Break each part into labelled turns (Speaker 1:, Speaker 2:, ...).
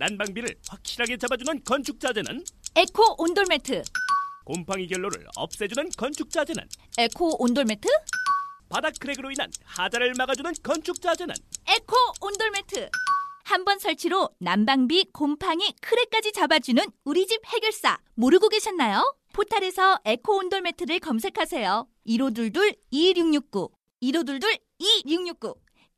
Speaker 1: 난방비를 확실하게 잡아주는 건축 자재는
Speaker 2: 에코 온돌 매트,
Speaker 1: 곰팡이 결로를 없애주는 건축 자재는
Speaker 2: 에코 온돌 매트,
Speaker 1: 바닥 crack으로 인한 하자를 막아주는 건축 자재는
Speaker 2: 에코 온돌 매트. 한 번 설치로 난방비, 곰팡이, crack까지 잡아주는 우리 집 해결사 모르고 계셨나요? 포탈에서 에코 온돌 매트를 검색하세요. 1522 2669 1522 2669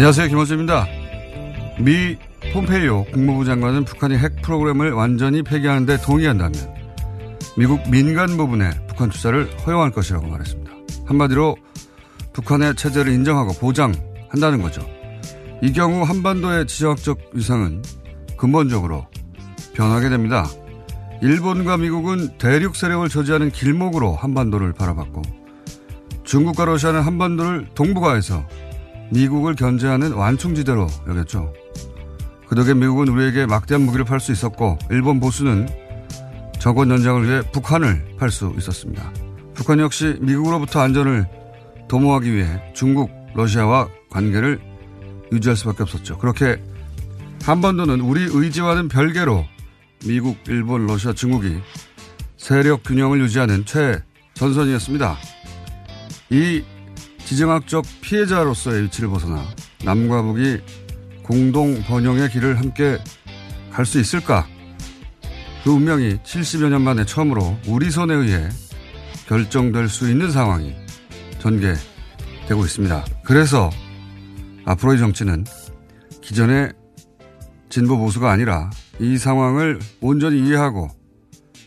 Speaker 3: 안녕하세요. 김원수입니다. 미 폼페이오 국무부 장관은 북한이 핵 프로그램을 완전히 폐기하는데 동의한다면 미국 민간 부분에 북한 투자를 허용할 것이라고 말했습니다. 한마디로 북한의 체제를 인정하고 보장한다는 거죠. 이 경우 한반도의 지정학적 위상은 근본적으로 변하게 됩니다. 일본과 미국은 대륙 세력을 저지하는 길목으로 한반도를 바라봤고 중국과 러시아는 한반도를 동북아에서 미국을 견제하는 완충지대로 여겼죠. 그 덕에 미국은 우리에게 막대한 무기를 팔 수 있었고 일본 보수는 정권 연장을 위해 북한을 팔 수 있었습니다. 북한 역시 미국으로부터 안전을 도모하기 위해 중국, 러시아와 관계를 유지할 수밖에 없었죠. 그렇게 한반도는 우리 의지와는 별개로 미국, 일본, 러시아, 중국이 세력 균형을 유지하는 최전선이었습니다. 이 지정학적 피해자로서의 위치를 벗어나 남과 북이 공동 번영의 길을 함께 갈 수 있을까? 그 운명이 70여 년 만에 처음으로 우리 손에 의해 결정될 수 있는 상황이 전개되고 있습니다. 그래서 앞으로의 정치는 기존의 진보 보수가 아니라 이 상황을 온전히 이해하고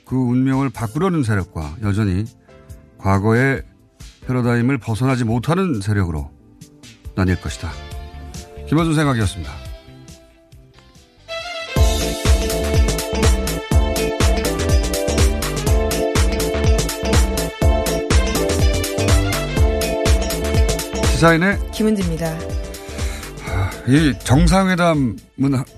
Speaker 3: 그 운명을 바꾸려는 세력과 여전히 과거의 패러다임을 벗어나지 못하는 세력으로 나뉠 것이다. 김원준 생각이었습니다. 시사인의
Speaker 4: 김은지입니다.
Speaker 3: 이 정상회담은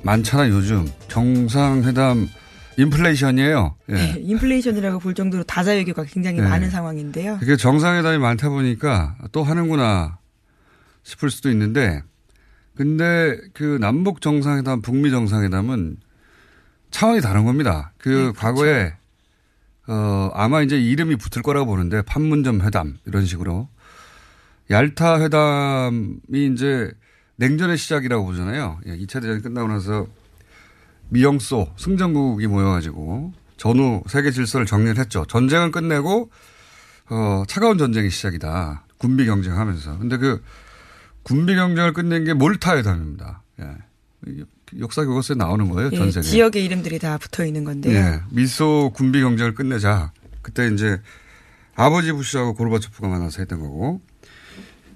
Speaker 3: 많잖아 요즘 정상회담 인플레이션이에요. 예.
Speaker 4: 네, 인플레이션이라고 볼 정도로 다자 외교가 굉장히
Speaker 3: 네.
Speaker 4: 많은 상황인데요.
Speaker 3: 그게 정상회담이 많다 보니까 또 하는구나 싶을 수도 있는데, 근데 그 남북 정상회담, 북미 정상회담은 차원이 다른 겁니다. 그
Speaker 4: 네, 그렇죠.
Speaker 3: 과거에 어 아마 이제 이름이 붙을 거라고 보는데 판문점 회담 이런 식으로 얄타 회담이 이제 냉전의 시작이라고 보잖아요. 예, 2차 대전이 끝나고 나서 미영소 승전국이 모여가지고 전후 세계 질서를 정리를 했죠. 전쟁은 끝내고 어, 차가운 전쟁이 시작이다. 군비 경쟁하면서. 근데 그 군비 경쟁을 끝낸 게 몰타 회담입니다. 예. 역사 교과서에 나오는 거예요. 전
Speaker 4: 예,
Speaker 3: 세계.
Speaker 4: 지역의 이름들이 다 붙어 있는 건데요.
Speaker 3: 예. 미소 군비 경쟁을 끝내자. 그때 이제 아버지 부시하고 고르바초프가 만나서 했던 거고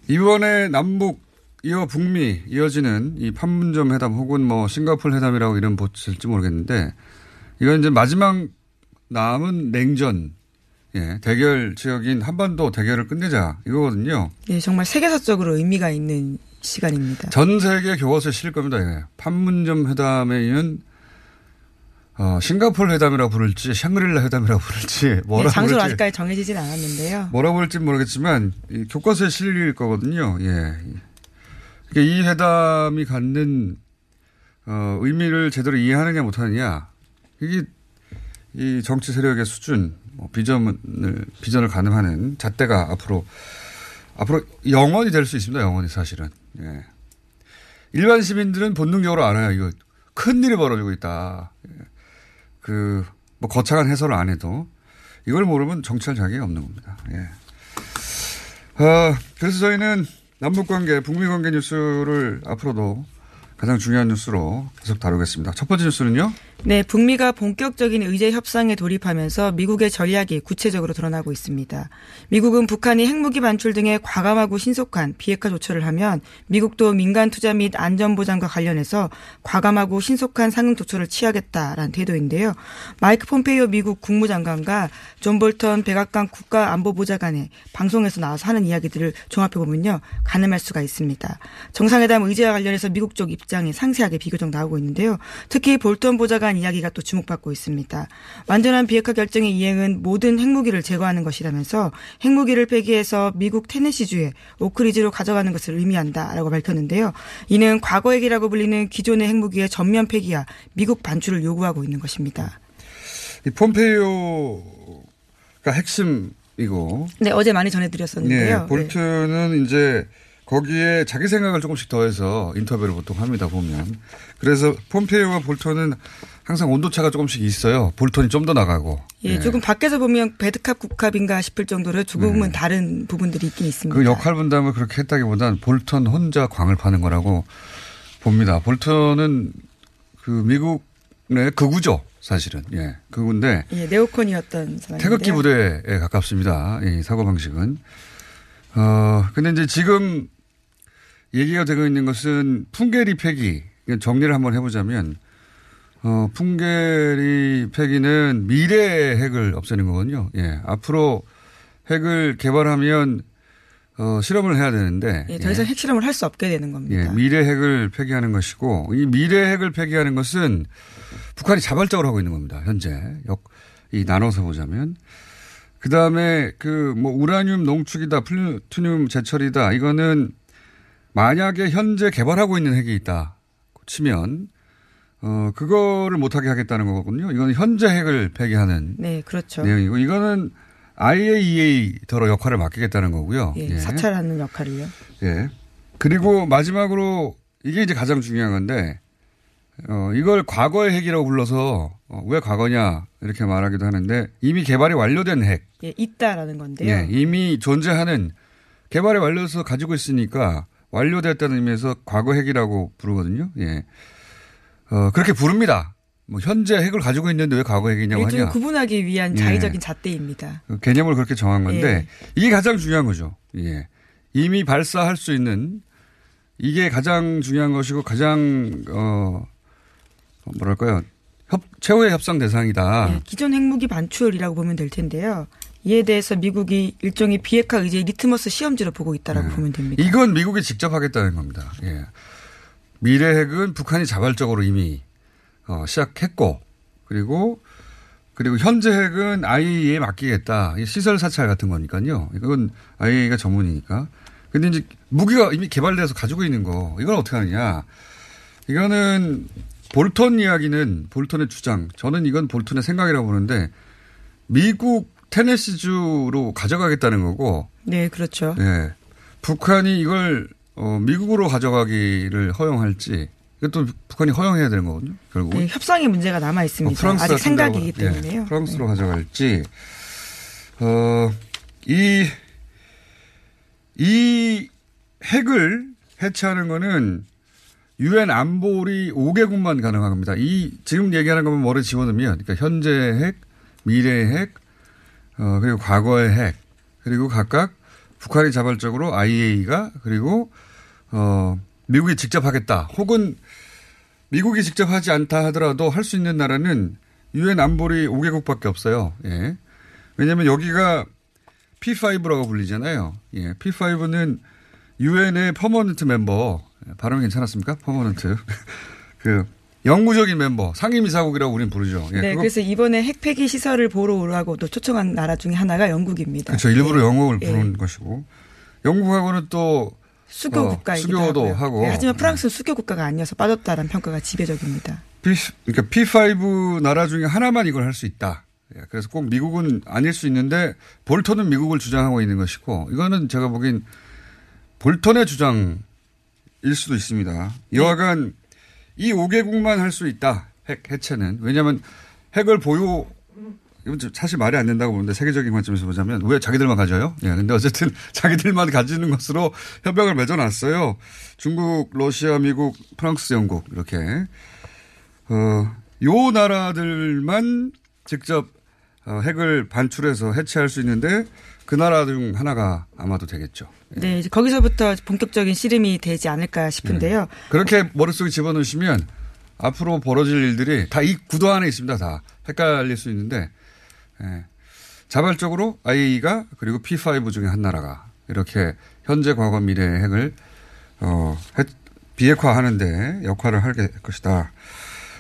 Speaker 3: 이번에 남북 이어 북미 이어지는 이 판문점 회담 혹은 뭐 싱가폴 회담이라고 이름 붙일지 모르겠는데 이건 이제 마지막 남은 냉전 예, 대결 지역인 한반도 대결을 끝내자 이거거든요.
Speaker 4: 예, 정말 세계사적으로 의미가 있는 시간입니다.
Speaker 3: 전 세계 교과서에 실릴 겁니다. 이게. 판문점 회담에 이은 어, 싱가폴 회담이라고 부를지 샹그릴라 회담이라고 부를지
Speaker 4: 예,
Speaker 3: 뭐라고
Speaker 4: 장소는
Speaker 3: 부를지
Speaker 4: 아직까지 정해지진 않았는데요.
Speaker 3: 뭐라고 부를지 모르겠지만 이 교과서에 실릴 거거든요. 예. 그러니까 이 회담이 갖는 어, 의미를 제대로 이해하느냐 못하느냐 이게 이 정치 세력의 수준 뭐 비전을 비전을 가늠하는 잣대가 앞으로 앞으로 영원히 될 수 있습니다. 영원히 사실은. 예. 일반 시민들은 본능적으로 알아요. 이거 큰 일이 벌어지고 있다. 예. 그, 뭐 거창한 해설을 안 해도 이걸 모르면 정치할 자격이 없는 겁니다. 예. 어, 그래서 저희는 남북관계, 북미관계 뉴스를 앞으로도 가장 중요한 뉴스로 계속 다루겠습니다. 첫 번째 뉴스는요?
Speaker 4: 네, 북미가 본격적인 의제 협상에 돌입하면서 미국의 전략이 구체적으로 드러나고 있습니다. 미국은 북한이 핵무기 반출 등의 과감하고 신속한 비핵화 조처를 하면 미국도 민간 투자 및 안전 보장과 관련해서 과감하고 신속한 상응 조처를 취하겠다라는 태도인데요. 마이크 폼페이오 미국 국무장관과 존 볼턴 백악관 국가안보보좌관의 방송에서 나와서 하는 이야기들을 종합해 보면요, 가늠할 수가 있습니다. 정상회담 의제와 관련해서 미국 쪽 입장이 상세하게 비교적 나오고 있는데요. 특히 볼턴 보좌관 이야기가 또 주목받고 있습니다. 완전한 비핵화 결정의 이행은 모든 핵무기를 제거하는 것이라면서 핵무기를 폐기해서 미국 테네시주의 오크리지로 가져가는 것을 의미한다라고 밝혔는데요. 이는 과거 핵이라고 불리는 기존의 핵무기의 전면 폐기와 미국 반출을 요구하고 있는 것입니다.
Speaker 3: 이 폼페이오가 핵심이고.
Speaker 4: 네, 어제 많이 전해드렸었는데요.
Speaker 3: 네, 볼트는 이제 거기에 자기 생각을 조금씩 더해서 인터뷰를 보통 합니다, 보면. 그래서 폼페이오와 볼턴은 항상 온도차가 조금씩 있어요. 볼턴이 좀 더 나가고.
Speaker 4: 예,
Speaker 3: 네.
Speaker 4: 조금 밖에서 보면 배드캅 국캅인가 싶을 정도로 조금은 다른 부분들이 있긴 있습니다.
Speaker 3: 그 역할 분담을 그렇게 했다기보단 볼턴 혼자 광을 파는 거라고 봅니다. 볼턴은 그 미국 내 극우죠, 사실은. 예, 극우인데
Speaker 4: 예, 네오콘이었던 사람인데요.
Speaker 3: 태극기 부대에 가깝습니다. 이 사고 방식은. 어, 근데 이제 지금 얘기가 되고 있는 것은 풍계리 폐기. 정리를 한번 해보자면, 어, 풍계리 폐기는 미래의 핵을 없애는 거거든요. 예. 앞으로 핵을 개발하면, 어, 실험을 해야 되는데.
Speaker 4: 예, 더 이상 핵실험을 할 수 없게 되는 겁니다.
Speaker 3: 예, 미래 핵을 폐기하는 것이고, 이 미래 핵을 폐기하는 것은 북한이 자발적으로 하고 있는 겁니다. 현재. 역, 이 나눠서 보자면. 그 다음에 그 뭐 우라늄 농축이다, 플루토늄 제철이다. 이거는 만약에 현재 개발하고 있는 핵이 있다. 치면, 어, 그거를 못하게 하겠다는 거거든요. 이건 현재 핵을 폐기하는
Speaker 4: 네, 그렇죠.
Speaker 3: 내용이고, 이거는 IAEA더러 역할을 맡기겠다는 거고요.
Speaker 4: 예,
Speaker 3: 예.
Speaker 4: 사찰하는 역할을요.
Speaker 3: 예. 그리고 마지막으로 이게 이제 가장 중요한 건데, 어, 이걸 과거의 핵이라고 불러서 어, 왜 과거냐 이렇게 말하기도 하는데 이미 개발이 완료된 핵.
Speaker 4: 예, 있다라는 건데요.
Speaker 3: 예, 이미 존재하는 개발이 완료돼서 가지고 있으니까 완료됐다는 의미에서 과거 핵이라고 부르거든요. 예. 어, 그렇게 부릅니다. 뭐 현재 핵을 가지고 있는데 왜 과거 핵이냐고 하냐.
Speaker 4: 구분하기 위한
Speaker 3: 예.
Speaker 4: 자의적인 잣대입니다.
Speaker 3: 그 개념을 그렇게 정한 건데
Speaker 4: 예.
Speaker 3: 이게 가장 중요한 거죠. 예. 이미 발사할 수 있는 이게 가장 중요한 것이고 가장 어 뭐랄까요 협 최후의 협상 대상이다.
Speaker 4: 예, 기존 핵무기 반출이라고 보면 될 텐데요. 이에 대해서 미국이 일종의 비핵화 의제의 리트머스 시험지로 보고 있다라고 보면 됩니다.
Speaker 3: 이건 미국이 직접 하겠다는 겁니다. 예. 미래 핵은 북한이 자발적으로 이미 어, 시작했고 그리고 그리고 현재 핵은 IAEA에 맡기겠다. 이 시설 사찰 같은 거니까요. 이건 IAEA가 전문이니까. 근데 이제 무기가 이미 개발돼서 가지고 있는 거 이건 어떻게 하느냐. 이거는 볼턴 이야기는 볼턴의 주장. 저는 이건 볼턴의 생각이라고 보는데 미국 테네시주로 가져가겠다는 거고
Speaker 4: 네, 그렇죠.
Speaker 3: 예. 북한이 이걸 어, 미국으로 가져가기를 허용할지 이것도 북한이 허용해야 되는 거거든요. 결국은
Speaker 4: 네, 협상의 문제가 남아
Speaker 3: 어,
Speaker 4: 있습니다.
Speaker 3: 프랑스가
Speaker 4: 아직 생각이기 때문에요.
Speaker 3: 프랑스로 가져갈지 어, 이, 이 핵을 해체하는 거는 유엔 안보리 5개국만 가능한 겁니다. 이 지금 얘기하는 것만 머리 집어넣으면 그러니까 현재 핵, 미래 핵, 어, 그리고 과거의 핵 그리고 각각 북한이 자발적으로 IAEA가 그리고 어 미국이 직접 하겠다. 혹은 미국이 직접 하지 않다 하더라도 할 수 있는 나라는 유엔 안보리 5개국밖에 없어요. 예. 왜냐하면 여기가 P5라고 불리잖아요. 예. P5는 유엔의 permanent member 발음 괜찮았습니까? permanent 그 영구적인 멤버 상임이사국이라고 우리는 부르죠. 예,
Speaker 4: 네, 그래서 이번에 핵 폐기 시설을 보러 오라고 또 초청한 나라 중에 하나가 영국입니다.
Speaker 3: 그렇죠. 일부러
Speaker 4: 예.
Speaker 3: 영국을
Speaker 4: 예.
Speaker 3: 부르는 것이고 영국하고는 또
Speaker 4: 수교
Speaker 3: 어,
Speaker 4: 국가이기도
Speaker 3: 수교도
Speaker 4: 하고요.
Speaker 3: 하고.
Speaker 4: 네, 하지만 프랑스는 수교 국가가 아니어서 빠졌다라는 평가가 지배적입니다.
Speaker 3: P, 그러니까 P5 나라 중에 하나만 이걸 할 수 있다. 예, 그래서 꼭 미국은 아닐 수 있는데 볼턴은 미국을 주장하고 있는 것이고 이거는 제가 보기엔 볼턴의 주장일 수도 있습니다. 여하간 이 5개국만 할 수 있다. 핵 해체는. 왜냐하면 핵을 보유 이건 좀 사실 말이 안 된다고 보는데 세계적인 관점에서 보자면 왜 자기들만 가져요? 예. 근데 어쨌든 자기들만 가지는 것으로 협약을 맺어놨어요. 중국, 러시아, 미국, 프랑스, 영국 이렇게 어, 요 나라들만 직접 어, 핵을 반출해서 해체할 수 있는데 그 나라 중 하나가 아마도 되겠죠.
Speaker 4: 네, 이제 거기서부터 본격적인 씨름이 되지 않을까 싶은데요.
Speaker 3: 그렇게 머릿속에 집어넣으시면 앞으로 벌어질 일들이 다 이 구도 안에 있습니다. 다 헷갈릴 수 있는데 예. 자발적으로 IAEA가 그리고 P5 중에 한 나라가 이렇게 현재 과거 미래의 핵을 어, 핵 비핵화하는데 역할을 할 게- 것이다.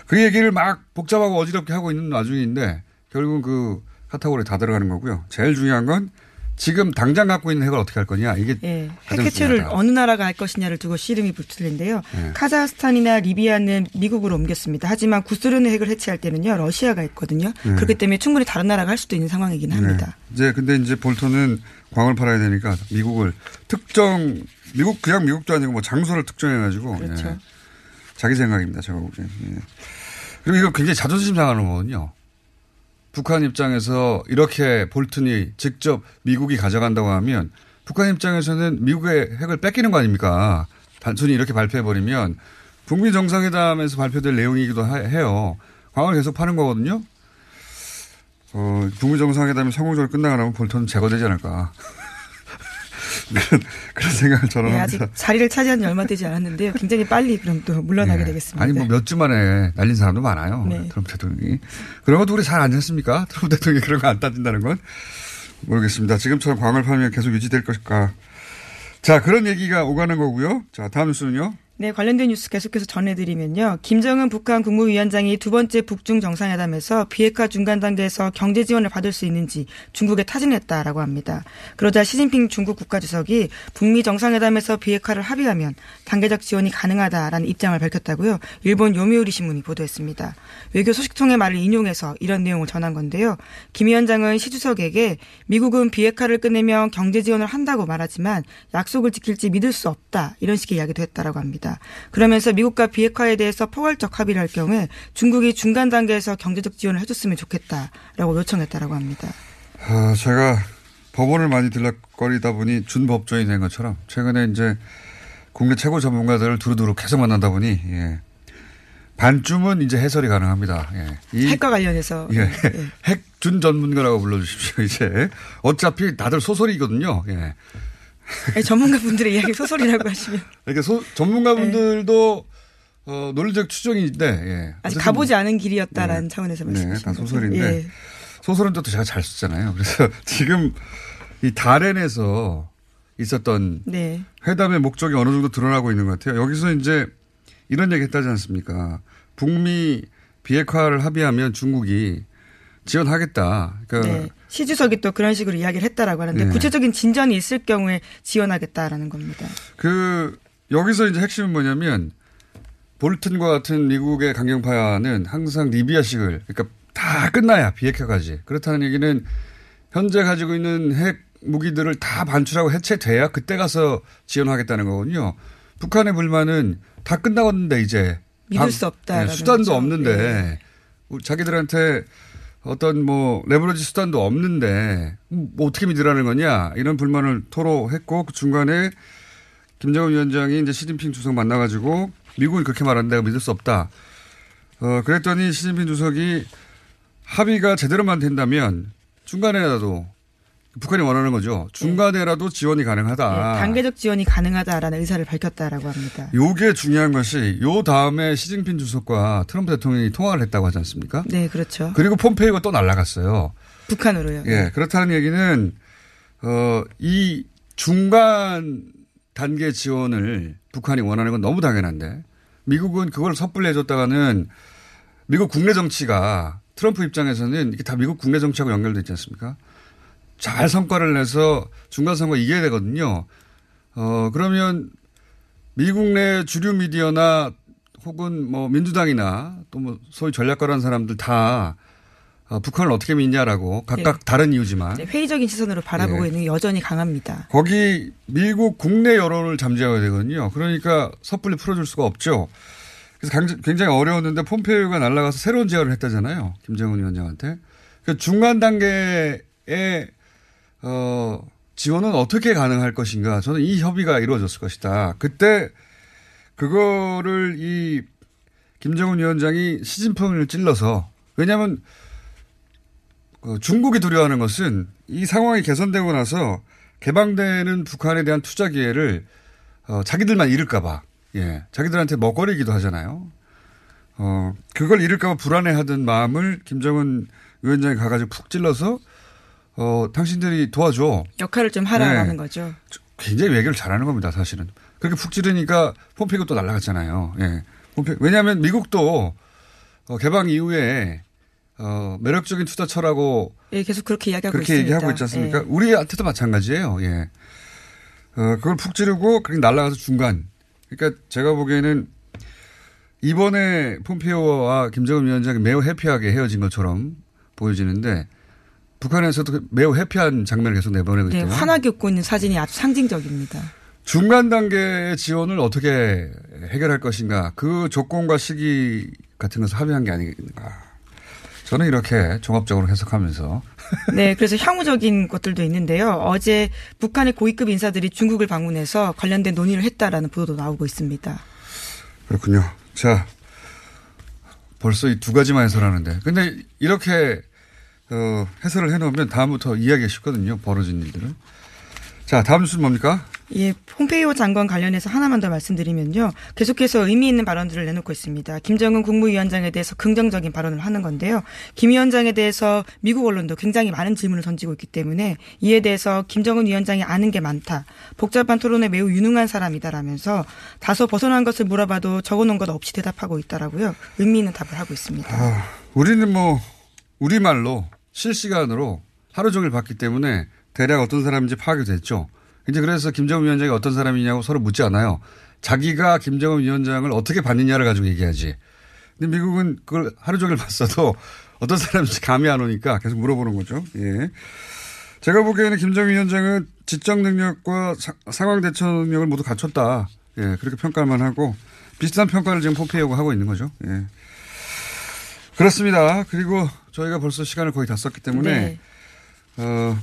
Speaker 3: 그 얘기를 막 복잡하고 어지럽게 하고 있는 와중인데 결국은 그 카테고리에 다 들어가는 거고요. 제일 중요한 건 지금 당장 갖고 있는 핵을 어떻게 할 거냐 이게
Speaker 4: 예, 핵
Speaker 3: 가장
Speaker 4: 해체를
Speaker 3: 중요하다.
Speaker 4: 어느 나라가 할 것이냐를 두고 씨름이 붙을 텐데요.
Speaker 3: 네.
Speaker 4: 카자흐스탄이나 리비아는 미국으로 옮겼습니다. 하지만 구소련의 핵을 해체할 때는요, 러시아가 있거든요.
Speaker 3: 네.
Speaker 4: 그렇기 때문에 충분히 다른 나라가 할 수도 있는 상황이긴 합니다.
Speaker 3: 네. 이제 근데 이제 볼턴은 광을 팔아야 되니까 미국을 특정 미국 그냥 미국도 아니고 뭐 장소를 특정해가지고
Speaker 4: 그렇죠.
Speaker 3: 예. 자기 생각입니다. 제가 보기엔. 예. 그리고 이거 굉장히 자존심 상하는 거거든요. 북한 입장에서 이렇게 볼튼이 직접 미국이 가져간다고 하면 북한 입장에서는 미국의 핵을 뺏기는 거 아닙니까? 단순히 이렇게 발표해버리면 북미 정상회담에서 발표될 내용이기도 하- 해요. 광을 계속 파는 거거든요. 어, 북미 정상회담이 성공적으로 끝나고 나면 볼턴은 제거되지 않을까. 그런, 그런 생각을 저는
Speaker 4: 네. 아직 자리를 차지한 지 얼마 되지 않았는데요. 굉장히 빨리 그럼 또 물러나게
Speaker 3: 예.
Speaker 4: 되겠습니다.
Speaker 3: 아니 뭐 몇 주 만에 날린 사람도 많아요.
Speaker 4: 네.
Speaker 3: 트럼프 대통령이. 그런 것도 우리 잘안 했습니까? 트럼프 대통령이 그런 거 안 따진다는 건 모르겠습니다. 지금처럼 광을 팔면 계속 유지될 것일까. 자 그런 얘기가 오가는 거고요. 자 다음 뉴스는요.
Speaker 4: 네, 관련된 뉴스 계속해서 전해드리면요. 김정은 북한 국무위원장이 두 번째 북중 정상회담에서 비핵화 중간 단계에서 경제 지원을 받을 수 있는지 중국에 타진했다라고 합니다. 그러자 시진핑 중국 국가주석이 북미 정상회담에서 비핵화를 합의하면 단계적 지원이 가능하다라는 입장을 밝혔다고요. 일본 요미우리 신문이 보도했습니다. 외교 소식통의 말을 인용해서 이런 내용을 전한 건데요. 김 위원장은 시 주석에게 미국은 비핵화를 끝내면 경제 지원을 한다고 말하지만 약속을 지킬지 믿을 수 없다 이런 식의 이야기도 했다라고 합니다. 그러면서 미국과 비핵화에 대해서 포괄적 합의를 할 경우에 중국이 중간 단계에서 경제적 지원을 해줬으면 좋겠다라고 요청했다라고 합니다.
Speaker 3: 아, 제가 법원을 많이 들락거리다 보니 준법조인이 된 것처럼 최근에 이제 국내 최고 전문가들을 두루두루 계속 만나다 보니 예. 반쯤은 이제 해설이 가능합니다. 예. 이
Speaker 4: 핵과 관련해서
Speaker 3: 예.
Speaker 4: 예.
Speaker 3: 핵준 전문가라고 불러주십시오, 이제. 어차피 다들 소설이거든요. 예.
Speaker 4: 전문가분들의 이야기 소설이라고 하시면
Speaker 3: 그러니까 소, 전문가분들도 어, 논리적 추정인데, 예.
Speaker 4: 아직 가보지 않은 길이었다라는
Speaker 3: 네.
Speaker 4: 차원에서
Speaker 3: 네,
Speaker 4: 말씀하시는
Speaker 3: 다
Speaker 4: 거죠.
Speaker 3: 소설인데.
Speaker 4: 예.
Speaker 3: 소설은 또 제가 잘 쓰잖아요. 그래서 지금 이 다렌에서 있었던
Speaker 4: 네.
Speaker 3: 회담의 목적이 어느 정도 드러나고 있는 것 같아요. 여기서 이제 이런 얘기 했다지 않습니까? 북미 비핵화를 합의하면 중국이 지원하겠다. 그러니까
Speaker 4: 네. 시 주석이 또 그런 식으로 이야기를 했다라고 하는데
Speaker 3: 네.
Speaker 4: 구체적인 진전이 있을 경우에 지원하겠다라는 겁니다.
Speaker 3: 그 여기서 이제 핵심은 뭐냐면 볼튼과 같은 미국의 강경파는 항상 리비아식을 그러니까 다 끝나야 비핵화까지 그렇다는 얘기는 현재 가지고 있는 핵 무기들을 다 반출하고 해체돼야 그때 가서 지원하겠다는 거거든요. 북한의 불만은 다 끝나갔는데 이제
Speaker 4: 믿을
Speaker 3: 방-
Speaker 4: 수 없다라는
Speaker 3: 네, 수단도
Speaker 4: 거죠.
Speaker 3: 없는데
Speaker 4: 네.
Speaker 3: 자기들한테 어떤 뭐 레버리지 수단도 없는데 뭐 어떻게 믿으라는 거냐 이런 불만을 토로했고 그 중간에 김정은 위원장이 이제 시진핑 주석 만나가지고 미국은 그렇게 내가 믿을 수 없다. 어 그랬더니 시진핑 주석이 합의가 제대로만 된다면 중간에라도 북한이 원하는 거죠. 중간에라도 지원이 가능하다.
Speaker 4: 네, 단계적 지원이 가능하다라는 의사를 밝혔다라고 합니다.
Speaker 3: 요게 중요한 것이 요 다음에 시진핑 주석과 트럼프 대통령이 통화를 했다고 하지 않습니까?
Speaker 4: 네, 그렇죠.
Speaker 3: 그리고 폼페이오가 또 날아갔어요.
Speaker 4: 북한으로요.
Speaker 3: 예, 그렇다는 얘기는 어, 이 중간 단계 지원을 북한이 원하는 건 너무 당연한데 미국은 그걸 섣불리 해줬다가는 미국 국내 정치가 트럼프 입장에서는 이게 다 미국 국내 정치하고 연결돼 있지 않습니까? 잘 성과를 내서 중간 선거 이겨야 되거든요. 어, 그러면 미국 내 주류 미디어나 혹은 뭐 민주당이나 또 뭐 소위 전략가라는 사람들 다 어, 북한을 어떻게 믿냐라고 각각
Speaker 4: 네.
Speaker 3: 다른 이유지만
Speaker 4: 네, 회의적인 시선으로 바라보고
Speaker 3: 예.
Speaker 4: 있는 게 여전히 강합니다.
Speaker 3: 거기 미국 국내 여론을 잠재워야 되거든요. 그러니까 섣불리 풀어줄 수가 없죠. 그래서 강- 굉장히 어려웠는데 폼페이오가 날아가서 새로운 제안을 했다잖아요. 김정은 위원장한테. 그 중간 단계의 어, 지원은 어떻게 가능할 것인가. 저는 이 협의가 이루어졌을 것이다. 그때 그거를 이 김정은 위원장이 시진핑을 찔러서 왜냐하면 어, 중국이 두려워하는 것은 이 상황이 개선되고 나서 개방되는 북한에 대한 투자 기회를 어, 자기들만 잃을까봐 예 자기들한테 먹거리기도 하잖아요. 어 그걸 잃을까봐 불안해하던 마음을 김정은 위원장이 가가지고 푹 찔러서 어 당신들이 도와줘.
Speaker 4: 역할을 좀 하라는
Speaker 3: 네.
Speaker 4: 거죠.
Speaker 3: 굉장히 외교를 잘하는 겁니다, 사실은. 그렇게 푹 찌르니까 폼페이가 또 날아갔잖아요. 예. 폼페 왜냐하면 미국도 어, 개방 이후에 어, 매력적인 투자처라고
Speaker 4: 예, 계속 그렇게 이야기하고
Speaker 3: 그렇게
Speaker 4: 있습니다.
Speaker 3: 얘기하고 있지 않습니까?
Speaker 4: 예.
Speaker 3: 우리한테도 마찬가지예요. 예. 어, 그걸 푹 찌르고 그렇게 날아가서 중간. 그러니까 제가 보기에는 이번에 폼페이오와 김정은 위원장이 매우 해피하게 헤어진 것처럼 보여지는데 북한에서도 매우 해피한 장면을 계속 내보내고
Speaker 4: 네,
Speaker 3: 있대요.
Speaker 4: 환하게 웃고 있는 사진이 아주 상징적입니다.
Speaker 3: 중간 단계의 지원을 어떻게 해결할 것인가 그 조건과 시기 같은 것을 합의한 게 아닌가. 저는 이렇게 종합적으로 해석하면서
Speaker 4: 네, 그래서 향후적인 것들도 있는데요. 어제 북한의 고위급 인사들이 중국을 방문해서 관련된 논의를 했다라는 보도도 나오고 있습니다.
Speaker 3: 그렇군요. 자, 벌써 이 두 가지만 해설하는데. 근데 이렇게, 어, 해설을 해놓으면 다음부터 이해하기가 쉽거든요. 벌어진 일들은. 자, 다음 뉴스는 뭡니까?
Speaker 4: 예, 폼페이오 장관 관련해서 하나만 더 말씀드리면요. 계속해서 의미 있는 발언들을 내놓고 있습니다. 김정은 국무위원장에 대해서 긍정적인 발언을 하는 건데요. 김 위원장에 대해서 미국 언론도 굉장히 많은 질문을 던지고 있기 때문에 이에 대해서 김정은 위원장이 아는 게 많다. 복잡한 토론에 매우 유능한 사람이다라면서 다소 벗어난 것을 물어봐도 적어놓은 것 없이 대답하고 있다라고요. 의미 있는 답을 하고 있습니다.
Speaker 3: 아, 우리는 뭐, 우리말로 실시간으로 하루 종일 봤기 때문에 대략 어떤 사람인지 파악이 됐죠. 이제 그래서 김정은 위원장이 어떤 사람이냐고 서로 묻지 않아요. 자기가 김정은 위원장을 어떻게 봤느냐를 가지고 얘기하지. 근데 미국은 그걸 하루 종일 봤어도 어떤 사람인지 감이 안 오니까 계속 물어보는 거죠. 예. 제가 보기에는 김정은 위원장은 지적 능력과 사- 상황 대처 능력을 모두 갖췄다. 예, 그렇게 평가만 하고 비슷한 평가를 지금 폼페이오가 하고 있는 거죠. 예. 그렇습니다. 그리고 저희가 벌써 시간을 거의 다 썼기 때문에
Speaker 4: 네.
Speaker 3: 어,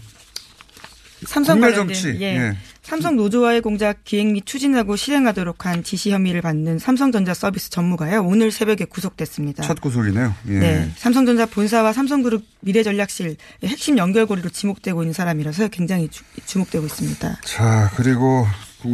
Speaker 4: 삼성
Speaker 3: 국내 정치,
Speaker 4: 예.
Speaker 3: 예.
Speaker 4: 삼성 노조와의 공작 기획 및 추진하고 실행하도록 한 지시 혐의를 받는 삼성전자 서비스 전무가요. 오늘 새벽에 구속됐습니다.
Speaker 3: 첫 구속이네요. 예.
Speaker 4: 네. 삼성전자 본사와 삼성그룹 미래전략실 핵심 연결고리로 지목되고 있는 사람이라서 굉장히 주, 주목되고 있습니다.
Speaker 3: 자 그리고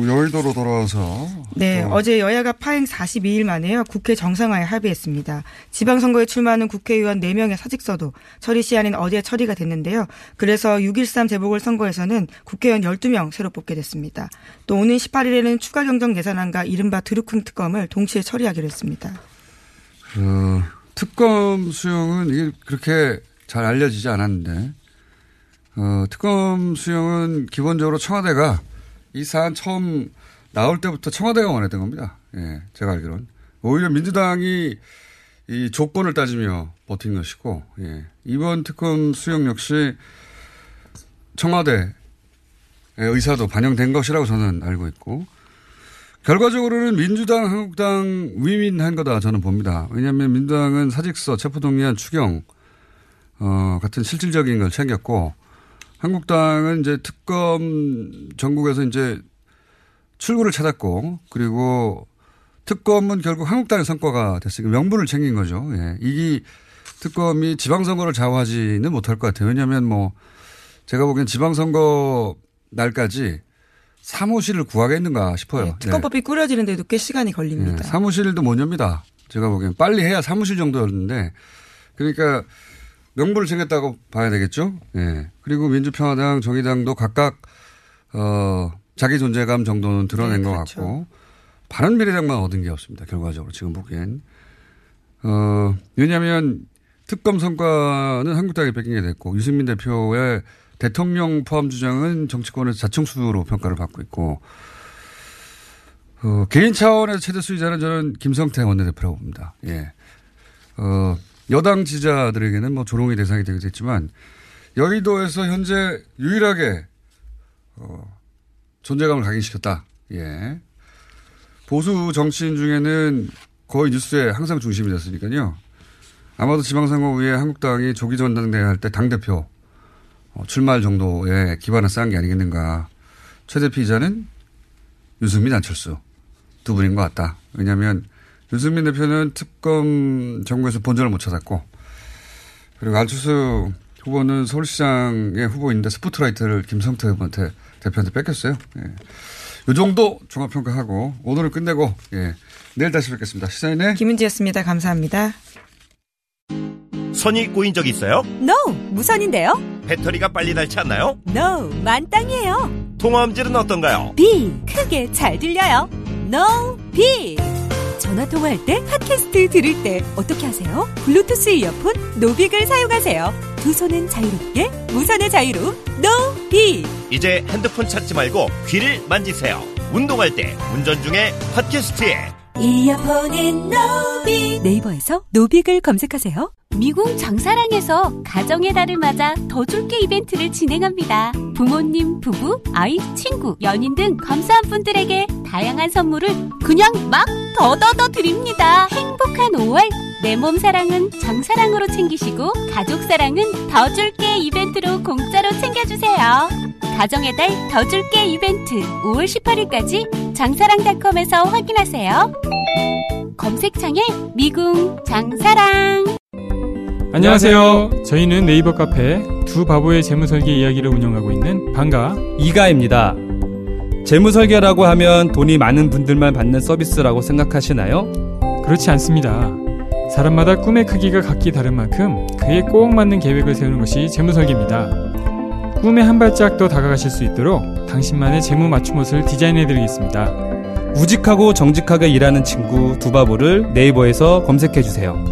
Speaker 3: 여의도로 돌아와서
Speaker 4: 네,
Speaker 3: 또
Speaker 4: 어제 여야가 파행 42일 만에요. 국회 정상화에 합의했습니다. 지방선거에 출마하는 국회의원 4명의 사직서도 처리 시한인 어제 처리가 됐는데요. 그래서 6.13 재보궐선거에서는 국회의원 12명 새로 뽑게 됐습니다. 또 오는 18일에는 추가 경정 예산안과 이른바 드루킹 특검을 동시에 처리하기로 했습니다.
Speaker 3: 그 특검 수용은 이게 그렇게 잘 알려지지 않았는데 어, 특검 수용은 기본적으로 청와대가 이 사안 처음 나올 때부터 청와대가 원했던 겁니다. 예, 제가 알기로는 오히려 민주당이 이 조건을 따지며 버틴 것이고 예, 이번 특검 수용 역시 청와대의 의사도 반영된 것이라고 저는 알고 있고 결과적으로는 민주당, 한국당 위민한 거다 저는 봅니다. 왜냐하면 민주당은 사직서, 체포동의안, 추경 어, 같은 실질적인 걸 챙겼고 한국당은 이제 특검 전국에서 이제 출구를 찾았고 그리고 특검은 결국 한국당의 성과가 됐으니까 명분을 챙긴 거죠. 예. 이게 특검이 지방선거를 좌우하지는 못할 것 같아요. 왜냐하면 뭐 제가 보기엔 지방선거 날까지 사무실을 구하겠는가 싶어요.
Speaker 4: 네, 특검법이 꾸려지는데도 꽤 시간이 걸립니다.
Speaker 3: 네, 사무실도 못 엽니다. 제가 보기엔 빨리 해야 사무실 정도였는데 그러니까 명분을 챙겼다고 봐야 되겠죠. 예. 그리고 민주평화당, 정의당도 각각 어 자기 존재감 정도는 드러낸
Speaker 4: 네,
Speaker 3: 것
Speaker 4: 그렇죠.
Speaker 3: 같고 바른미래당만 얻은 게 없습니다. 결과적으로 지금 보기엔 어 왜냐하면 특검 성과는 한국당이 뺏긴 게 됐고 유승민 대표의 대통령 포함 주장은 정치권에서 자청수로 평가를 받고 있고 어, 개인 차원에서 최대 수위자는 저는 김성태 원내대표라고 봅니다. 예. 어, 여당 지지자들에게는 뭐 조롱의 대상이 되기도 했지만 여의도에서 현재 유일하게 어, 존재감을 각인시켰다. 예. 보수 정치인 중에는 거의 뉴스에 항상 중심이 됐으니까요. 아마도 지방선거위에 한국당이 조기 전당대회 할 때 당대표 어, 출마할 정도의 기반을 쌓은 게 아니겠는가. 최대 피의자는 유승민 안철수 두 분인 것 같다. 왜냐하면 유승민 대표는 특검 정부에서 본전을 못 찾았고 그리고 안철수 후보는 서울시장의 후보인데 스포트라이트를 김성태 후보한테 대표한테 뺏겼어요. 예. 이 정도 종합평가하고 오늘을 끝내고 예. 내일 다시 뵙겠습니다. 시사인의
Speaker 4: 김은지였습니다. 감사합니다.
Speaker 5: 선이 꼬인 적 있어요?
Speaker 6: No, 무선인데요?
Speaker 5: 배터리가 빨리 닳지 않나요?
Speaker 6: No, 만땅이에요.
Speaker 5: 통화음질은 어떤가요?
Speaker 6: B, 크게 잘 들려요. No, B. 전화 통화할 때, 팟캐스트 들을 때 어떻게 하세요? 블루투스 이어폰 노빅을 사용하세요. 두 손은 자유롭게, 무선의 자유로움 B.
Speaker 5: 이제 핸드폰 찾지 말고 귀를 만지세요. 운동할 때, 운전 중에 팟캐스트에
Speaker 6: 이어폰은 노빅. 네이버에서 노빅을 검색하세요.
Speaker 2: 미궁 장사랑에서 가정의 달을 맞아 더 줄게 이벤트를 진행합니다. 부모님, 부부, 아이, 친구, 연인 등 감사한 분들에게 다양한 선물을 그냥 막 더더더 드립니다. 행복한 5월 내 몸 사랑은 장사랑으로 챙기시고 가족 사랑은 더 줄게 이벤트로 공짜로 챙겨주세요. 가정의 달 더 줄게 이벤트 5월 18일까지 장사랑닷컴에서 확인하세요. 검색창에 미궁 장사랑
Speaker 7: 안녕하세요. 저희는 네이버 카페 두 바보의 재무설계 이야기를 운영하고 있는 방가
Speaker 8: 이가입니다. 재무설계라고 하면 돈이 많은 분들만 받는 서비스라고 생각하시나요?
Speaker 7: 그렇지 않습니다. 사람마다 꿈의 크기가 각기 다른 만큼 그에 꼭 맞는 계획을 세우는 것이 재무설계입니다. 꿈에 한 발짝 더 다가가실 수 있도록 당신만의 재무 맞춤 옷을 디자인해드리겠습니다.
Speaker 8: 우직하고 정직하게 일하는 친구 두 바보를 네이버에서 검색해주세요.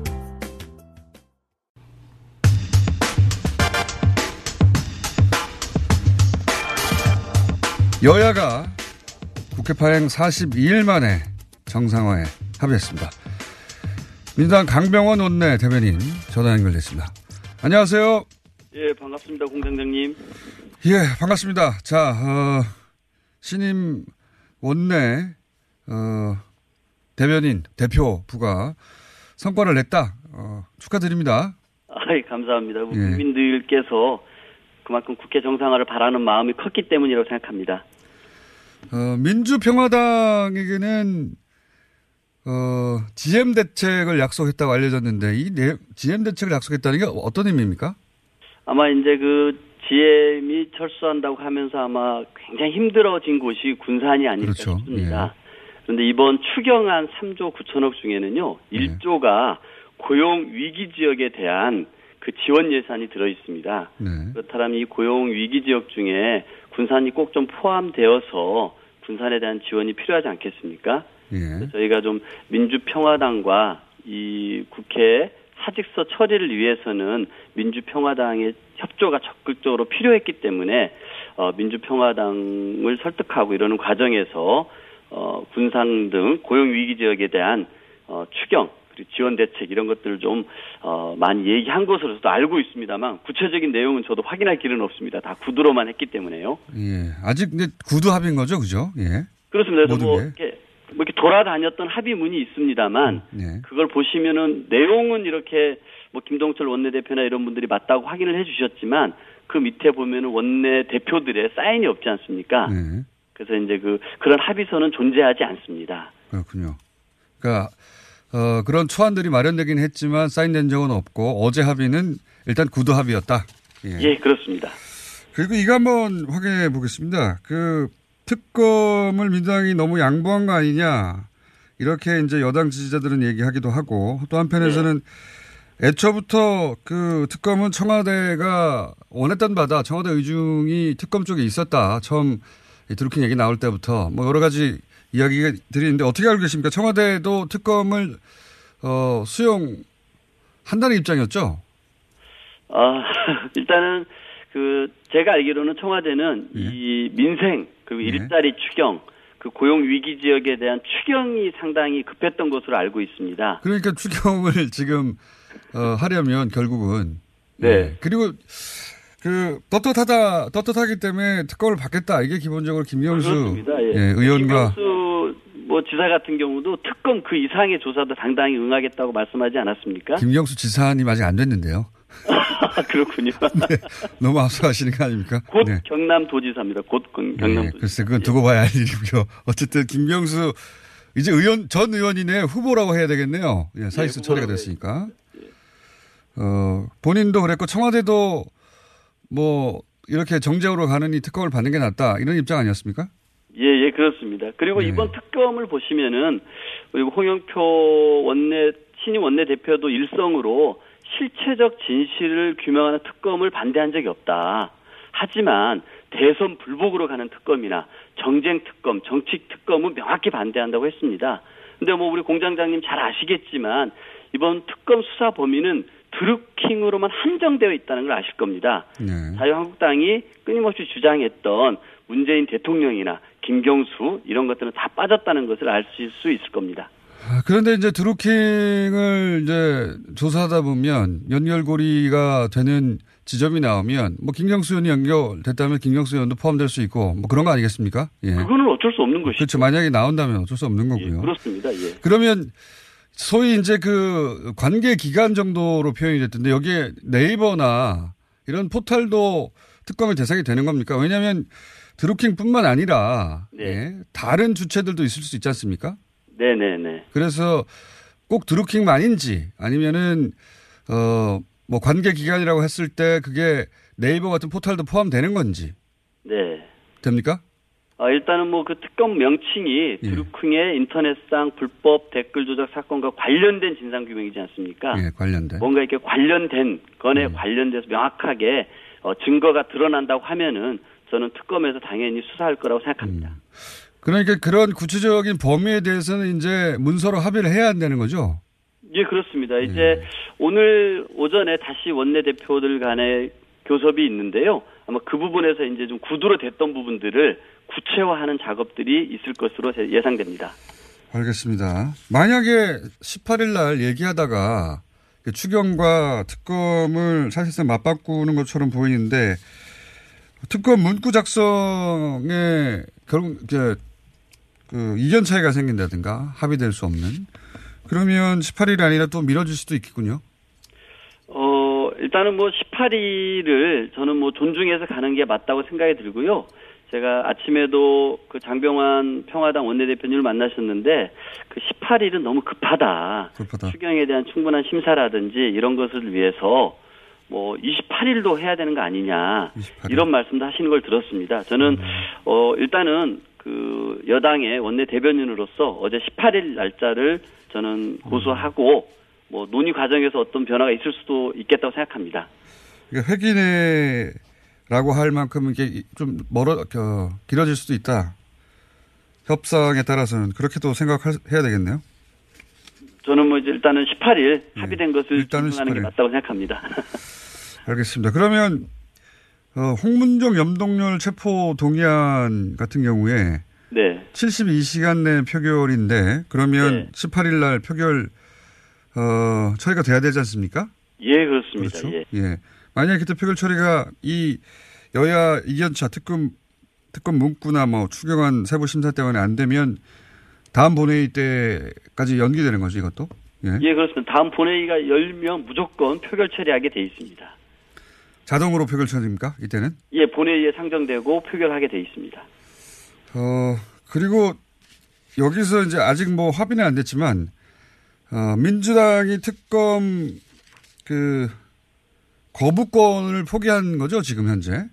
Speaker 3: 여야가 국회 파행 42일 만에 정상화에 합의했습니다. 민주당 강병원 원내 대변인 전화 연결됐습니다. 안녕하세요.
Speaker 9: 예, 반갑습니다, 공장장님.
Speaker 3: 예, 반갑습니다. 자, 어, 신임 원내 어, 대변인 대표 부가 성과를 냈다. 어, 축하드립니다.
Speaker 9: 아이, 감사합니다. 우리
Speaker 3: 예.
Speaker 9: 국민들께서 그만큼 국회 정상화를 바라는 마음이 컸기 때문이라고 생각합니다.
Speaker 3: 어, 민주평화당에게는 어, GM 대책을 약속했다고 알려졌는데 이 내, GM 대책을 약속했다는 게 어떤 의미입니까?
Speaker 9: 아마 이제 그 GM이 철수한다고 하면서 아마 굉장히 힘들어진 곳이 군산이 아닐까
Speaker 3: 그렇죠.
Speaker 9: 싶습니다. 그런데 이번 추경안 3조 9천억 중에는요, 1조가 고용 위기 지역에 대한 그 지원 예산이 들어 있습니다.
Speaker 3: 네.
Speaker 9: 그렇다면 이 고용 위기 지역 중에 군산이 꼭 좀 포함되어서 군산에 대한 지원이 필요하지 않겠습니까?
Speaker 3: 예.
Speaker 9: 저희가 좀 민주평화당과 이 국회 사직서 처리를 위해서는 민주평화당의 협조가 적극적으로 필요했기 때문에 어, 민주평화당을 설득하고 이러는 과정에서 어, 군산 등 고용 위기 지역에 대한 어, 추경 그리고 지원 대책 이런 것들을 좀 어, 많이 얘기한 것으로서도 알고 있습니다만 구체적인 내용은 저도 확인할 길은 없습니다. 다 구두로만 했기 때문에요.
Speaker 3: 예. 아직 이제 구두 합의인 거죠, 그죠? 예.
Speaker 9: 그렇습니다. 그래서 뭐
Speaker 3: 게.
Speaker 9: 이렇게, 뭐 이렇게 돌아다녔던 합의문이 있습니다만
Speaker 3: 예.
Speaker 9: 그걸 보시면은 내용은 이렇게 뭐 김동철 원내대표나 이런 분들이 맞다고 확인을 해주셨지만 그 밑에 보면은 원내 대표들의 사인이 없지 않습니까?
Speaker 3: 네.
Speaker 9: 그래서 이제 그 그런 합의서는 존재하지 않습니다.
Speaker 3: 그렇군요. 그러니까 어, 그런 초안들이 마련되긴 했지만 사인된 적은 없고 어제 합의는 일단 구두 합의였다.
Speaker 9: 예, 그렇습니다.
Speaker 3: 그리고 이거 한번 확인해 보겠습니다. 그 특검을 민주당이 너무 양보한 거 아니냐. 이렇게 이제 여당 지지자들은 얘기하기도 하고 또 한편에서는 애초부터 그 특검은 청와대가 원했던 바다 청와대 의중이 특검 쪽에 있었다. 처음 이 드루킹 얘기 나올 때부터 뭐 여러 가지 이야기들이 있는데 어떻게 알고 계십니까? 청와대도 특검을 어, 수용한다는 입장이었죠.
Speaker 9: 아, 일단은 그 제가 알기로는 청와대는
Speaker 3: 예.
Speaker 9: 이 민생 그리고 일자리 추경 그 고용 위기 지역에 대한 추경이 상당히 급했던 것으로 알고 있습니다.
Speaker 3: 그러니까 추경을 지금 어, 하려면 결국은
Speaker 9: 네.
Speaker 3: 예. 그리고 그 떳떳하다 떳떳하기 때문에 특검을 받겠다 이게 기본적으로 김경수.
Speaker 9: 예.
Speaker 3: 예, 의원과
Speaker 9: 김경수 뭐 지사 같은 경우도 특검 그 이상의 조사도 당당히 응하겠다고 말씀하지 않았습니까?
Speaker 3: 김경수 지사님 아직 안 됐는데요.
Speaker 9: 그렇군요.
Speaker 3: 너무 앞서가시는 거 아닙니까?
Speaker 9: 곧
Speaker 3: 네.
Speaker 9: 경남도지사입니다. 곧 경- 경남도지사.
Speaker 3: 네, 글쎄 그건 두고 봐야 할 일이고요. 어쨌든 김경수 이제 의원 전 의원이네 후보라고 해야 되겠네요. 예, 사익수
Speaker 9: 네,
Speaker 3: 처리가 됐으니까. 어 본인도 그랬고 청와대도 뭐 이렇게 정쟁으로 가는 이 특검을 받는 게 낫다 이런 입장 아니었습니까?
Speaker 9: 예, 예, 그렇습니다. 그리고
Speaker 3: 네.
Speaker 9: 이번 특검을 보시면은 그리고 홍영표 원내 신임 원내 대표도 일성으로 실체적 진실을 규명하는 특검을 반대한 적이 없다. 하지만 대선 불복으로 가는 특검이나 정쟁 특검, 정치 특검은 명확히 반대한다고 했습니다. 근데 뭐 우리 공장장님 잘 아시겠지만 이번 특검 수사 범위는 드루킹으로만 한정되어 있다는 걸 아실 겁니다.
Speaker 3: 네.
Speaker 9: 자유한국당이 끊임없이 주장했던 문재인 대통령이나 김경수 이런 것들은 다 빠졌다는 것을 알 수 있을 겁니다.
Speaker 3: 아, 그런데 이제 드루킹을 이제 조사하다 보면 연결고리가 되는 지점이 나오면 뭐 김경수 의원이 연결됐다면 김경수 의원도 포함될 수 있고 뭐 그런 거 아니겠습니까? 예.
Speaker 9: 그거는 어쩔 수 없는 것이죠.
Speaker 3: 그렇죠. 만약에 나온다면 어쩔 수 없는 거고요.
Speaker 9: 그렇습니다. 예.
Speaker 3: 그러면 소위 이제 그 관계 기간 정도로 표현이 됐던데 여기에 네이버나 이런 포털도 특검의 대상이 되는 겁니까? 왜냐하면 드루킹뿐만 아니라
Speaker 9: 네.
Speaker 3: 예, 다른 주체들도 있을 수 있지 않습니까?
Speaker 9: 네네네.
Speaker 3: 그래서 꼭 드루킹만인지 아니면은 어뭐 관계 기간이라고 했을 때 그게 네이버 같은 포털도 포함되는 건지
Speaker 9: 네.
Speaker 3: 됩니까?
Speaker 9: 아, 일단은 뭐 그 특검 명칭이
Speaker 3: 예.
Speaker 9: 드루킹의 인터넷상 불법 댓글 조작 사건과 관련된 진상 규명이지 않습니까?
Speaker 3: 예, 관련된.
Speaker 9: 뭔가 이렇게 관련된 건에
Speaker 3: 음.
Speaker 9: 관련돼서 명확하게 어, 증거가 드러난다고 하면은 저는 특검에서 당연히 수사할 거라고 생각합니다.
Speaker 3: 그러니까 그런 구체적인 범위에 대해서는 이제 문서로 합의를 해야 한다는 거죠.
Speaker 9: 예, 그렇습니다.
Speaker 3: 네.
Speaker 9: 이제 오늘 오전에 다시 원내대표들 간의 교섭이 있는데요. 아마 그 부분에서 이제 좀 구두로 됐던 부분들을 구체화하는 작업들이 있을 것으로 제- 예상됩니다.
Speaker 3: 알겠습니다. 만약에 18일 날 얘기하다가 그 추경과 특검을 사실상 맞바꾸는 것처럼 보이는데 특검 문구 작성에 결국 이제 그 이견 차이가 생긴다든가 합의될 수 없는 그러면 18일이 아니라 또 미뤄질 수도 있겠군요.
Speaker 9: 어, 일단은 뭐 18일을 저는 뭐 존중해서 가는 게 맞다고 생각이 들고요. 제가 아침에도 그 장병환 평화당 원내대표님을 만나셨는데 그 18일은 너무 급하다.
Speaker 3: 급하다.
Speaker 9: 추경에 대한 충분한 심사라든지 이런 것을 위해서 뭐 28일도 해야 되는 거 아니냐 이런 말씀도 하시는 걸 들었습니다. 저는 어 일단은 그 여당의 원내 대변인으로서 어제 18일 날짜를 저는 고수하고 뭐 논의 과정에서 어떤 변화가 있을 수도 있겠다고 생각합니다.
Speaker 3: 그러니까 회기내라고 할 만큼 이게 좀 멀어 어, 길어질 수도 있다. 협상에 따라서는 그렇게도 생각해야 되겠네요.
Speaker 9: 저는 뭐 이제 일단은 18일 합의된 것을
Speaker 3: 일단은
Speaker 9: 존중하는 게
Speaker 3: 18일.
Speaker 9: 맞다고 생각합니다.
Speaker 3: 알겠습니다. 그러면 어, 홍문종 염동열 체포 동의안 같은 경우에
Speaker 9: 네.
Speaker 3: 72시간 내 표결인데 그러면 18일 날 표결 어, 처리가 돼야 되지 않습니까?
Speaker 9: 예, 그렇습니다.
Speaker 3: 그렇죠.
Speaker 9: 예.
Speaker 3: 예. 만약에 그때 표결 처리가 이 여야 이견차 특검 특검 문구나 뭐 추경안 세부 심사 때문에 안 되면 다음 본회의 때까지 연기되는 거죠, 이것도? 예.
Speaker 9: 예, 그렇습니다. 다음 본회의가 열면 무조건 표결 처리하게 돼 있습니다.
Speaker 3: 자동으로 표결 처리입니까? 이때는?
Speaker 9: 예, 본회의에 상정되고 표결하게 돼 있습니다.
Speaker 3: 어, 그리고 여기서 이제 아직 뭐 합의는 안 됐지만, 어, 민주당이 특검 그 거부권을 포기한 거죠, 지금 현재?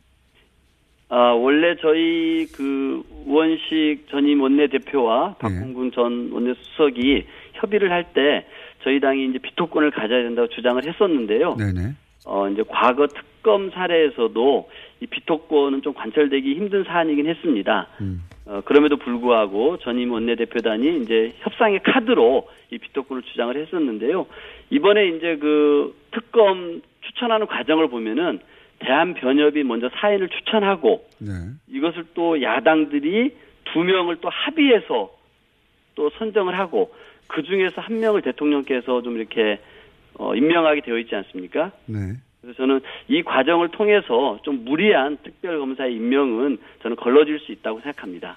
Speaker 9: 아, 원래 저희 그 우원식 전임 원내대표와
Speaker 3: 예.
Speaker 9: 박홍근 전 원내수석이 협의를 할 때 저희 당이 이제 비토권을 가져야 된다고 주장을 했었는데요.
Speaker 3: 네네.
Speaker 9: 어, 이제 과거 특 검 사례에서도 이 비토권은 좀 관철되기 힘든 사안이긴 했습니다.
Speaker 3: 음.
Speaker 9: 어, 그럼에도 불구하고 전임 원내대표단이 이제 협상의 카드로 이 비토권을 주장을 했었는데요. 이번에 이제 그 특검 추천하는 과정을 보면은 대한변협이 먼저 사인을 추천하고
Speaker 3: 네.
Speaker 9: 이것을 또 야당들이 두 명을 또 합의해서 또 선정을 하고 그 중에서 한 명을 대통령께서 좀 이렇게 어, 임명하게 되어 있지 않습니까?
Speaker 3: 네.
Speaker 9: 그래서 저는 이 과정을 통해서 좀 무리한 특별검사의 임명은 저는 걸러질 수 있다고 생각합니다.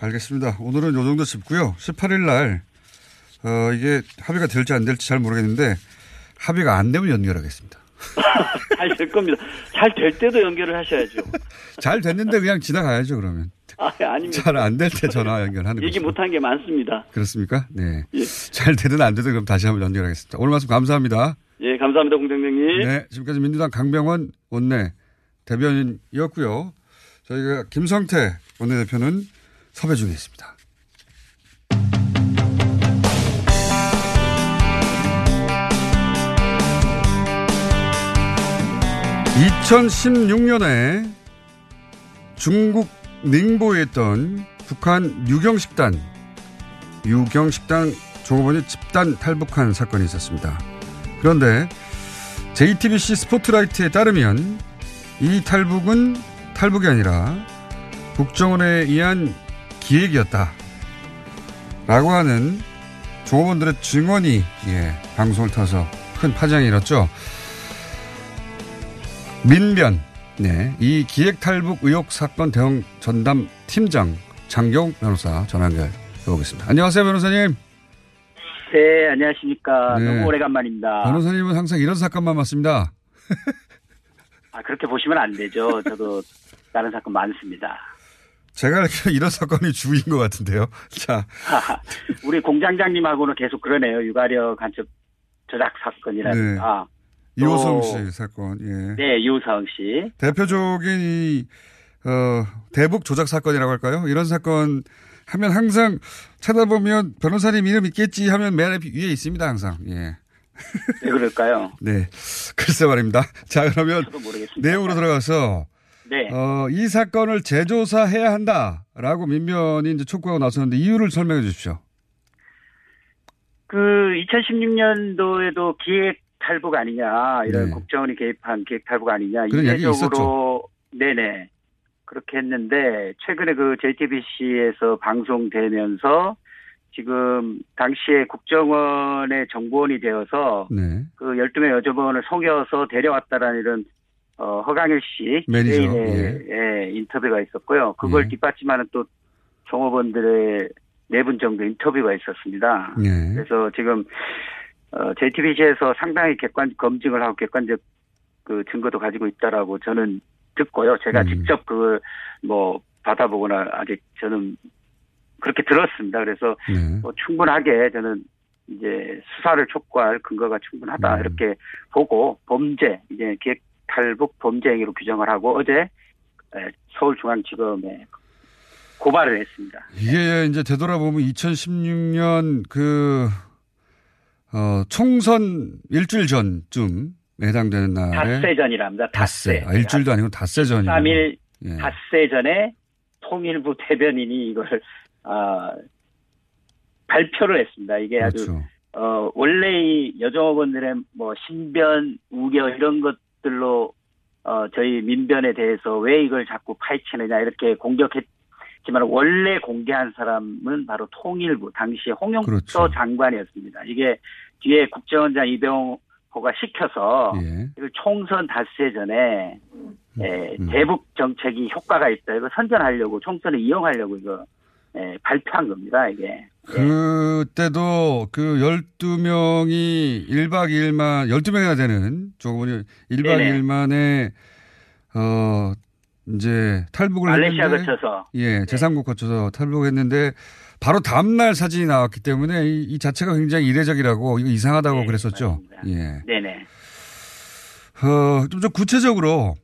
Speaker 3: 알겠습니다. 오늘은 요 정도 짚고요. 18일 날, 어, 이게 합의가 될지 안 될지 잘 모르겠는데, 합의가 안 되면 연결하겠습니다.
Speaker 9: 잘 될 겁니다. 잘 될 때도 연결을 하셔야죠.
Speaker 3: 잘 됐는데 그냥 지나가야죠, 그러면.
Speaker 9: 아, 아닙니다.
Speaker 3: 잘 안 될 때 전화 연결하는
Speaker 9: 얘기. 못한 게 많습니다.
Speaker 3: 그렇습니까? 네.
Speaker 9: 예.
Speaker 3: 잘 되든 안 되든 그럼 다시 한번 연결하겠습니다. 오늘 말씀 감사합니다.
Speaker 9: 예, 감사합니다, 공장장님.
Speaker 3: 네. 지금까지 민주당 강병원 원내 대변인이었고요. 저희가 김성태 원내대표는 섭외 중에 있습니다. (2016년에) 중국 닝보에 있던 북한 유경식단 유경식당 종업원이 집단 탈북한 사건이 있었습니다. 그런데 JTBC 스포트라이트에 따르면 이 탈북은 탈북이 아니라 국정원에 의한 기획이었다. 라고 하는 종업원들의 증언이 예, 방송을 타서 큰 파장이 일었죠. 민변, 네, 이 기획 탈북 의혹 사건 대응 전담 팀장 장경 변호사 전화 연결해 보겠습니다. 안녕하세요, 변호사님.
Speaker 10: 네, 안녕하십니까.
Speaker 3: 네.
Speaker 10: 너무 오래간만입니다.
Speaker 3: 변호사님은 항상 이런 사건만 맞습니다.
Speaker 10: 아, 그렇게 보시면 안 되죠. 저도 다른 사건 많습니다.
Speaker 3: 제가 이런 사건이 주인 것 같은데요. 자,
Speaker 10: 우리 공장장님하고는 계속 그러네요. 유가려 간첩 조작 사건이라든가.
Speaker 3: 이호성
Speaker 10: 또-
Speaker 3: 씨 사건, 예.
Speaker 10: 네, 이호성 씨.
Speaker 3: 대표적인 이, 어, 대북 조작 사건이라고 할까요? 이런 사건 하면 항상 찾아보면 변호사님 이름 있겠지 하면 맨앞 위에 있습니다, 항상. 예.
Speaker 10: 왜 그럴까요?
Speaker 3: 네. 글쎄 말입니다. 자, 그러면. 내용으로 들어가서
Speaker 10: 네.
Speaker 3: 어, 이 사건을 재조사해야 한다라고 민변이 이제 촉구하고 나섰는데 이유를 설명해 주십시오.
Speaker 10: 그 2016년도에도 기획 탈북 아니냐 이런
Speaker 3: 네.
Speaker 10: 국정원이 개입한 기획 탈북 아니냐
Speaker 3: 그런 이야기
Speaker 10: 이례적으로 네네 그렇게 했는데 최근에 그 JTBC에서 방송되면서 지금 당시에 국정원의 정보원이 되어서
Speaker 3: 네.
Speaker 10: 그 12명 여직원을 속여서 데려왔다라는 이런 어, 허강일 씨
Speaker 3: 매니저,
Speaker 10: 개인의 예, 인터뷰가 있었고요. 그걸
Speaker 3: 예.
Speaker 10: 뒷받침하는 또 종업원들의 네 분 정도 인터뷰가 있었습니다.
Speaker 3: 네.
Speaker 10: 그래서 지금 어, JTBC에서 상당히 객관 검증을 하고 객관적 그 증거도 가지고 있다라고 저는 듣고요. 제가
Speaker 3: 음.
Speaker 10: 직접 그걸 뭐 받아보거나 아직 저는 그렇게 들었습니다. 그래서
Speaker 3: 네.
Speaker 10: 뭐 충분하게 저는 이제 수사를 촉구할 근거가 충분하다
Speaker 3: 음.
Speaker 10: 이렇게 보고 범죄 이제 기획 탈북 범죄 행위로 규정을 하고 어제 에, 서울중앙지검에 고발을 했습니다.
Speaker 3: 이게 이제 되돌아보면 2016년 그, 어, 총선 일주일 전쯤 해당되는 날에.
Speaker 10: 닷새 전이랍니다.
Speaker 3: 닷새. 아, 일주일도 아니고 닷새 전이요.
Speaker 10: 3일
Speaker 3: 예.
Speaker 10: 닷새 전에 통일부 대변인이 이걸 아, 발표를 했습니다. 이게 아주
Speaker 3: 그렇죠.
Speaker 10: 어, 원래 이 여종업원들의 뭐 신변, 우겨 이런 것들로 어, 저희 민변에 대해서 왜 이걸 자꾸 파헤치느냐 이렇게 공격했지만 원래 공개한 사람은 바로 통일부 당시 홍영표
Speaker 3: 그렇죠.
Speaker 10: 장관이었습니다. 이게 뒤에 국정원장 이병 호가 시켜서
Speaker 3: 예.
Speaker 10: 이걸 총선 닷새 전에 예, 대북 정책이 효과가 있다. 이거 선전하려고 총선을 이용하려고 이거 예, 발표한 겁니다. 이게
Speaker 3: 그때도 그 12명이 1박 2일만, 12명이나 되는 조금은 1박
Speaker 10: 네네.
Speaker 3: 2일 만에, 어, 이제 탈북을
Speaker 10: 말레이시아
Speaker 3: 했는데.
Speaker 10: 거쳐서
Speaker 3: 예, 제3국 거쳐서 탈북했는데 바로 다음날 사진이 나왔기 때문에 이, 이 자체가 굉장히 이례적이라고 이거 이상하다고 그랬었죠. 예.
Speaker 10: 네네.
Speaker 3: 어, 좀, 좀 구체적으로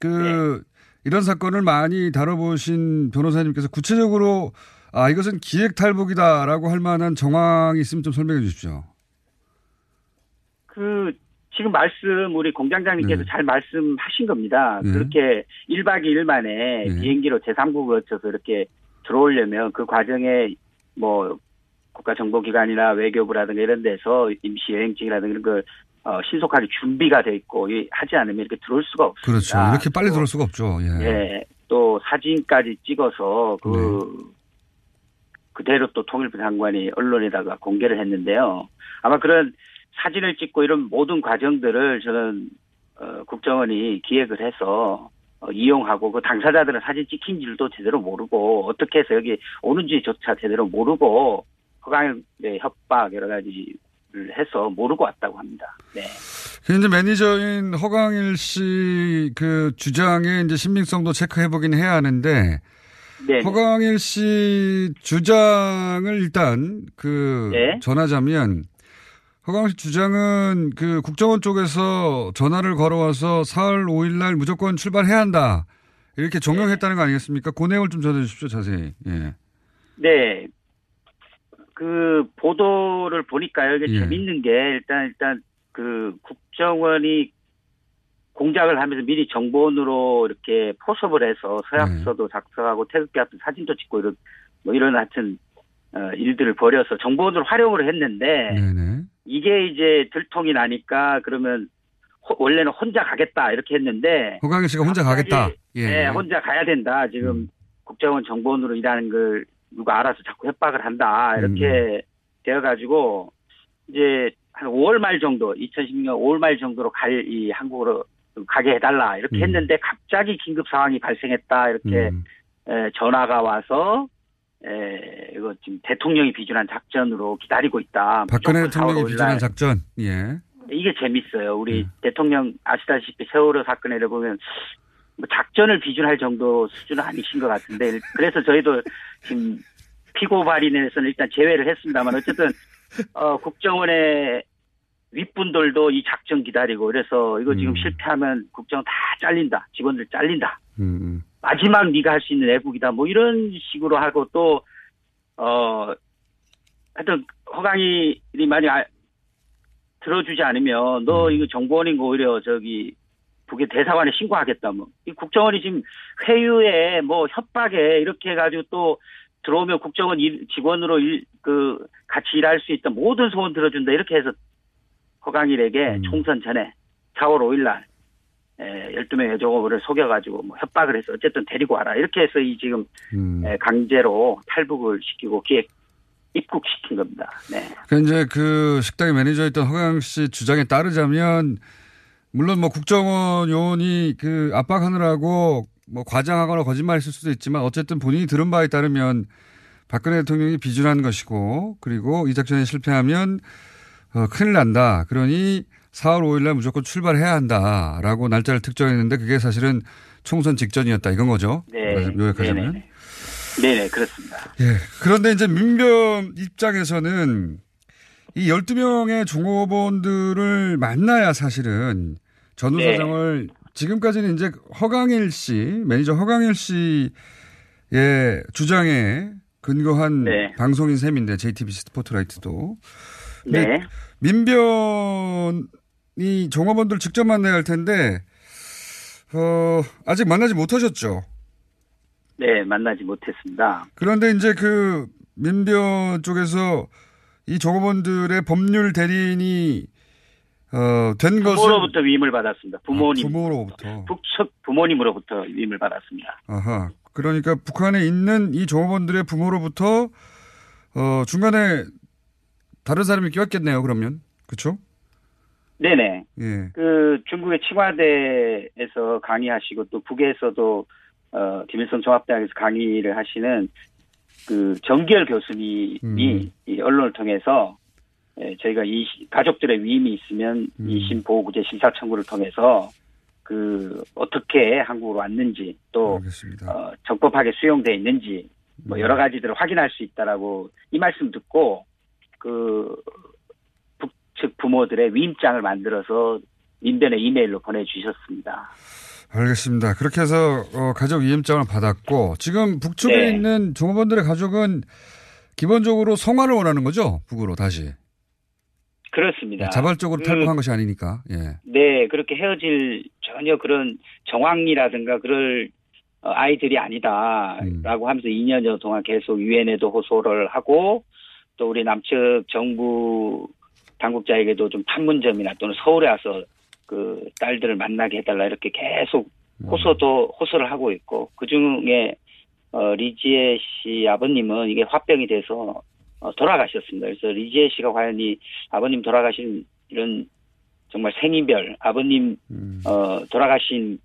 Speaker 3: 그
Speaker 10: 네.
Speaker 3: 이런 사건을 많이 다뤄보신 변호사님께서 구체적으로 아 이것은 기획 탈북이다라고 할 만한 정황이 있으면 좀 설명해 주십시오.
Speaker 10: 그 지금 말씀 우리 공장장님께서
Speaker 3: 네.
Speaker 10: 잘 말씀하신 겁니다.
Speaker 3: 네.
Speaker 10: 그렇게 1박 2일 만에
Speaker 3: 네.
Speaker 10: 비행기로 제3국을 거쳐서 이렇게 들어오려면 그 과정에 뭐 국가정보기관이나 외교부라든가 이런 데서 임시 여행증이라든가 이런 걸 어, 신속하게 준비가 돼 있고 이- 하지 않으면 이렇게 들어올 수가 없습니다.
Speaker 3: 그렇죠. 이렇게 빨리 들어올 수가 없죠. 예.
Speaker 10: 예, 또 사진까지 찍어서 그
Speaker 3: 네.
Speaker 10: 그대로 또 통일부 장관이 언론에다가 공개를 했는데요. 아마 그런 사진을 찍고 이런 모든 과정들을 저는 어, 국정원이 기획을 해서 어, 이용하고 그 당사자들은 사진 찍힌 줄도 제대로 모르고 어떻게 해서 여기 오는지조차 제대로 모르고 허강의 협박 여러 가지를 해서 모르고 왔다고 합니다. 네.
Speaker 3: 현재 매니저인 허강일 씨 그 주장의 이제 신빙성도 체크해 보긴 해야 하는데
Speaker 10: 네.
Speaker 3: 허강일 씨 주장을 일단 그
Speaker 10: 네.
Speaker 3: 전하자면 씨 주장은 그 국정원 쪽에서 전화를 걸어와서 4월 5일 날 무조건 출발해야 한다. 이렇게 종용했다는 거 아니겠습니까? 그 내용을 좀 전해 주십시오, 자세히. 예.
Speaker 10: 네. 그 보도를 보니까요. 이게
Speaker 3: 예.
Speaker 10: 재밌는 게 일단 일단 그 국정원이 공작을 하면서 미리 정보원으로 이렇게 포섭을 해서 서약서도 작성하고 태극기 같은 사진도 찍고 이런 뭐 이런 하여튼 어, 일들을 벌여서 정보원으로 활용을 했는데
Speaker 3: 네네.
Speaker 10: 이게 이제 들통이 나니까 그러면 호- 원래는 혼자 가겠다 이렇게 했는데
Speaker 3: 허강일 씨가 혼자 가겠다. 예.
Speaker 10: 네, 혼자 가야 된다. 지금 국정원 정보원으로 일하는 걸 누가 알아서 자꾸 협박을 한다. 이렇게 되어가지고 이제 한 5월 말 정도, 2016년 5월 말 정도로 갈 이 한국으로 가게 해달라 이렇게
Speaker 3: 음.
Speaker 10: 했는데 갑자기 긴급 상황이 발생했다 이렇게
Speaker 3: 음.
Speaker 10: 에, 전화가 와서 에, 이거 지금 대통령이 비준한 작전으로 기다리고 있다.
Speaker 3: 박근혜 대통령이
Speaker 10: 4월 5일
Speaker 3: 비준한
Speaker 10: 날
Speaker 3: 작전. 예.
Speaker 10: 이게 재밌어요. 우리 대통령 아시다시피 세월호 사건을 보면 뭐 작전을 비준할 정도 수준은 아니신 것 같은데 그래서 저희도 지금 피고 발인에서는 일단 제외를 했습니다만 어쨌든 어, 국정원의 윗분들도 이 작전 기다리고 그래서 이거 지금 실패하면 국정원 다 잘린다 직원들 잘린다
Speaker 3: 음,
Speaker 10: 마지막 네가 할 수 있는 애국이다. 뭐 이런 식으로 하고 또 어 하여튼 허강일이 만약 아- 들어주지 않으면 너 이거 정보원인 거 오히려 저기 북의 대사관에 신고하겠다 뭐. 이 국정원이 지금 회유에 뭐 협박에 이렇게 해가지고 또 들어오면 국정원 일- 직원으로 일, 그 같이 일할 수 있다. 모든 소원 들어준다. 이렇게 해서 허강일에게 총선 전에 4월 5일 날 에, 12명 여종업을 속여가지고 뭐 협박을 해서 어쨌든 데리고 와라. 이렇게 해서 이 지금
Speaker 3: 음.
Speaker 10: 에, 강제로 탈북을 시키고 기획 입국시킨 겁니다. 네.
Speaker 3: 그 이제 그 식당의 매니저였던 허강 씨 주장에 따르자면 물론 뭐 국정원 요원이 그 압박하느라고 뭐 과장하거나 거짓말했을 수도 있지만 어쨌든 본인이 들은 바에 따르면 박근혜 대통령이 비준한 것이고 그리고 이 작전에 실패하면 어, 큰일 난다. 그러니 4월 5일 날 무조건 출발해야 한다라고 날짜를 특정했는데 그게 사실은 총선 직전이었다 이건 거죠.
Speaker 10: 네.
Speaker 3: 요약하자면.
Speaker 10: 네네. 네네, 그렇습니다.
Speaker 3: 예. 그런데 이제 민변 입장에서는 이 12명의 종업원들을 만나야 사실은 전후
Speaker 10: 네.
Speaker 3: 사정을 지금까지는 이제 허강일 씨, 매니저 허강일 씨의 주장에 근거한
Speaker 10: 네.
Speaker 3: 방송인 셈인데 JTBC 스포트라이트도.
Speaker 10: 네.
Speaker 3: 민변 이 종업원들 직접 만나야 할 텐데 어, 아직 만나지 못하셨죠.
Speaker 10: 네, 만나지 못했습니다.
Speaker 3: 그런데 이제 그 민변 쪽에서 이 종업원들의 법률 대리인이 어, 된 것은
Speaker 10: 부모로부터 위임을 받았습니다. 부모님.
Speaker 3: 아, 부모로부터.
Speaker 10: 북측 부모님으로부터 위임을 받았습니다.
Speaker 3: 아하. 그러니까 북한에 있는 이 종업원들의 부모로부터 어, 중간에 다른 사람이 끼었겠네요. 그러면 그렇죠?
Speaker 10: 네네.
Speaker 3: 예.
Speaker 10: 그 중국의 칭화대에서 강의하시고 또 북에서도 어 김일성 종합대학에서 강의를 하시는 그 정기열 교수님이
Speaker 3: 음.
Speaker 10: 이 언론을 통해서 예, 저희가 이 시- 가족들의 위임이 있으면
Speaker 3: 음.
Speaker 10: 이심 보호구제 심사 청구를 통해서 그 어떻게 한국으로 왔는지 또 어, 적법하게 수용돼 있는지 뭐 여러 가지들을 확인할 수 있다라고 이 말씀 듣고 그 북측 부모들의 위임장을 만들어서 민변에 이메일로 보내주셨습니다.
Speaker 3: 알겠습니다. 그렇게 해서 어, 가족 이임장을 받았고 지금 북쪽에
Speaker 10: 네.
Speaker 3: 있는 종업원들의 가족은 기본적으로 송환을 원하는 거죠? 북으로 다시.
Speaker 10: 그렇습니다.
Speaker 3: 자발적으로
Speaker 10: 그-
Speaker 3: 탈북한 것이 아니니까. 예.
Speaker 10: 네, 그렇게 헤어질 전혀 그런 정황이라든가 그럴 어, 아이들이 아니다라고 하면서 2년여 동안 계속 유엔에도 호소를 하고 또 우리 남측 정부 당국자에게도 좀 판문점이나 또는 서울에 와서 그 딸들을 만나게 해달라 이렇게 계속 호소도 호소를 하고 있고 그 중에 어, 리지에 씨 아버님은 이게 화병이 돼서 어, 돌아가셨습니다. 그래서 리지에 씨가 과연 이 아버님 돌아가신 이런 정말 생이별 아버님 어, 돌아가신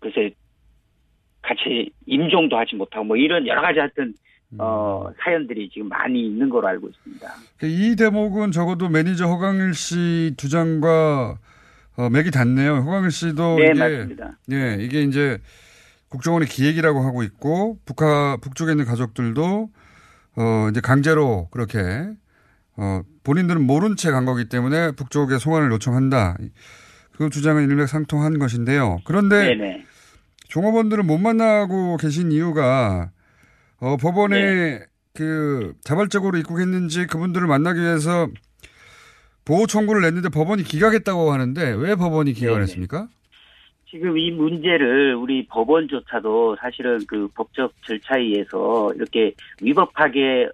Speaker 10: 글쎄 같이 임종도 하지 못하고 뭐 이런 여러 가지 하여튼 어, 사연들이 지금 많이 있는 걸로 알고 있습니다.
Speaker 3: 이 대목은 적어도 매니저 허강일 씨 주장과 어, 맥이 닿네요. 허강일 씨도
Speaker 10: 네,
Speaker 3: 이게
Speaker 10: 맞습니다.
Speaker 3: 예, 이게 이제 국정원의 기획이라고 하고 있고 북하 북쪽에 있는 가족들도 어 이제 강제로 그렇게 어 본인들은 모른 채 간 거기 때문에 북쪽에 송환을 요청한다. 그 주장은 일맥상통한 것인데요. 그런데
Speaker 10: 네네.
Speaker 3: 종업원들을 못 만나고 계신 이유가 어 법원에 그 자발적으로 입국했는지 그분들을 만나기 위해서 보호 청구를 냈는데 법원이 기각했다고 하는데 왜 법원이 기각을
Speaker 10: 네네.
Speaker 3: 했습니까?
Speaker 10: 지금 이 문제를 우리 법원조차도 사실은 그 법적 절차에 의해서 이렇게 위법하게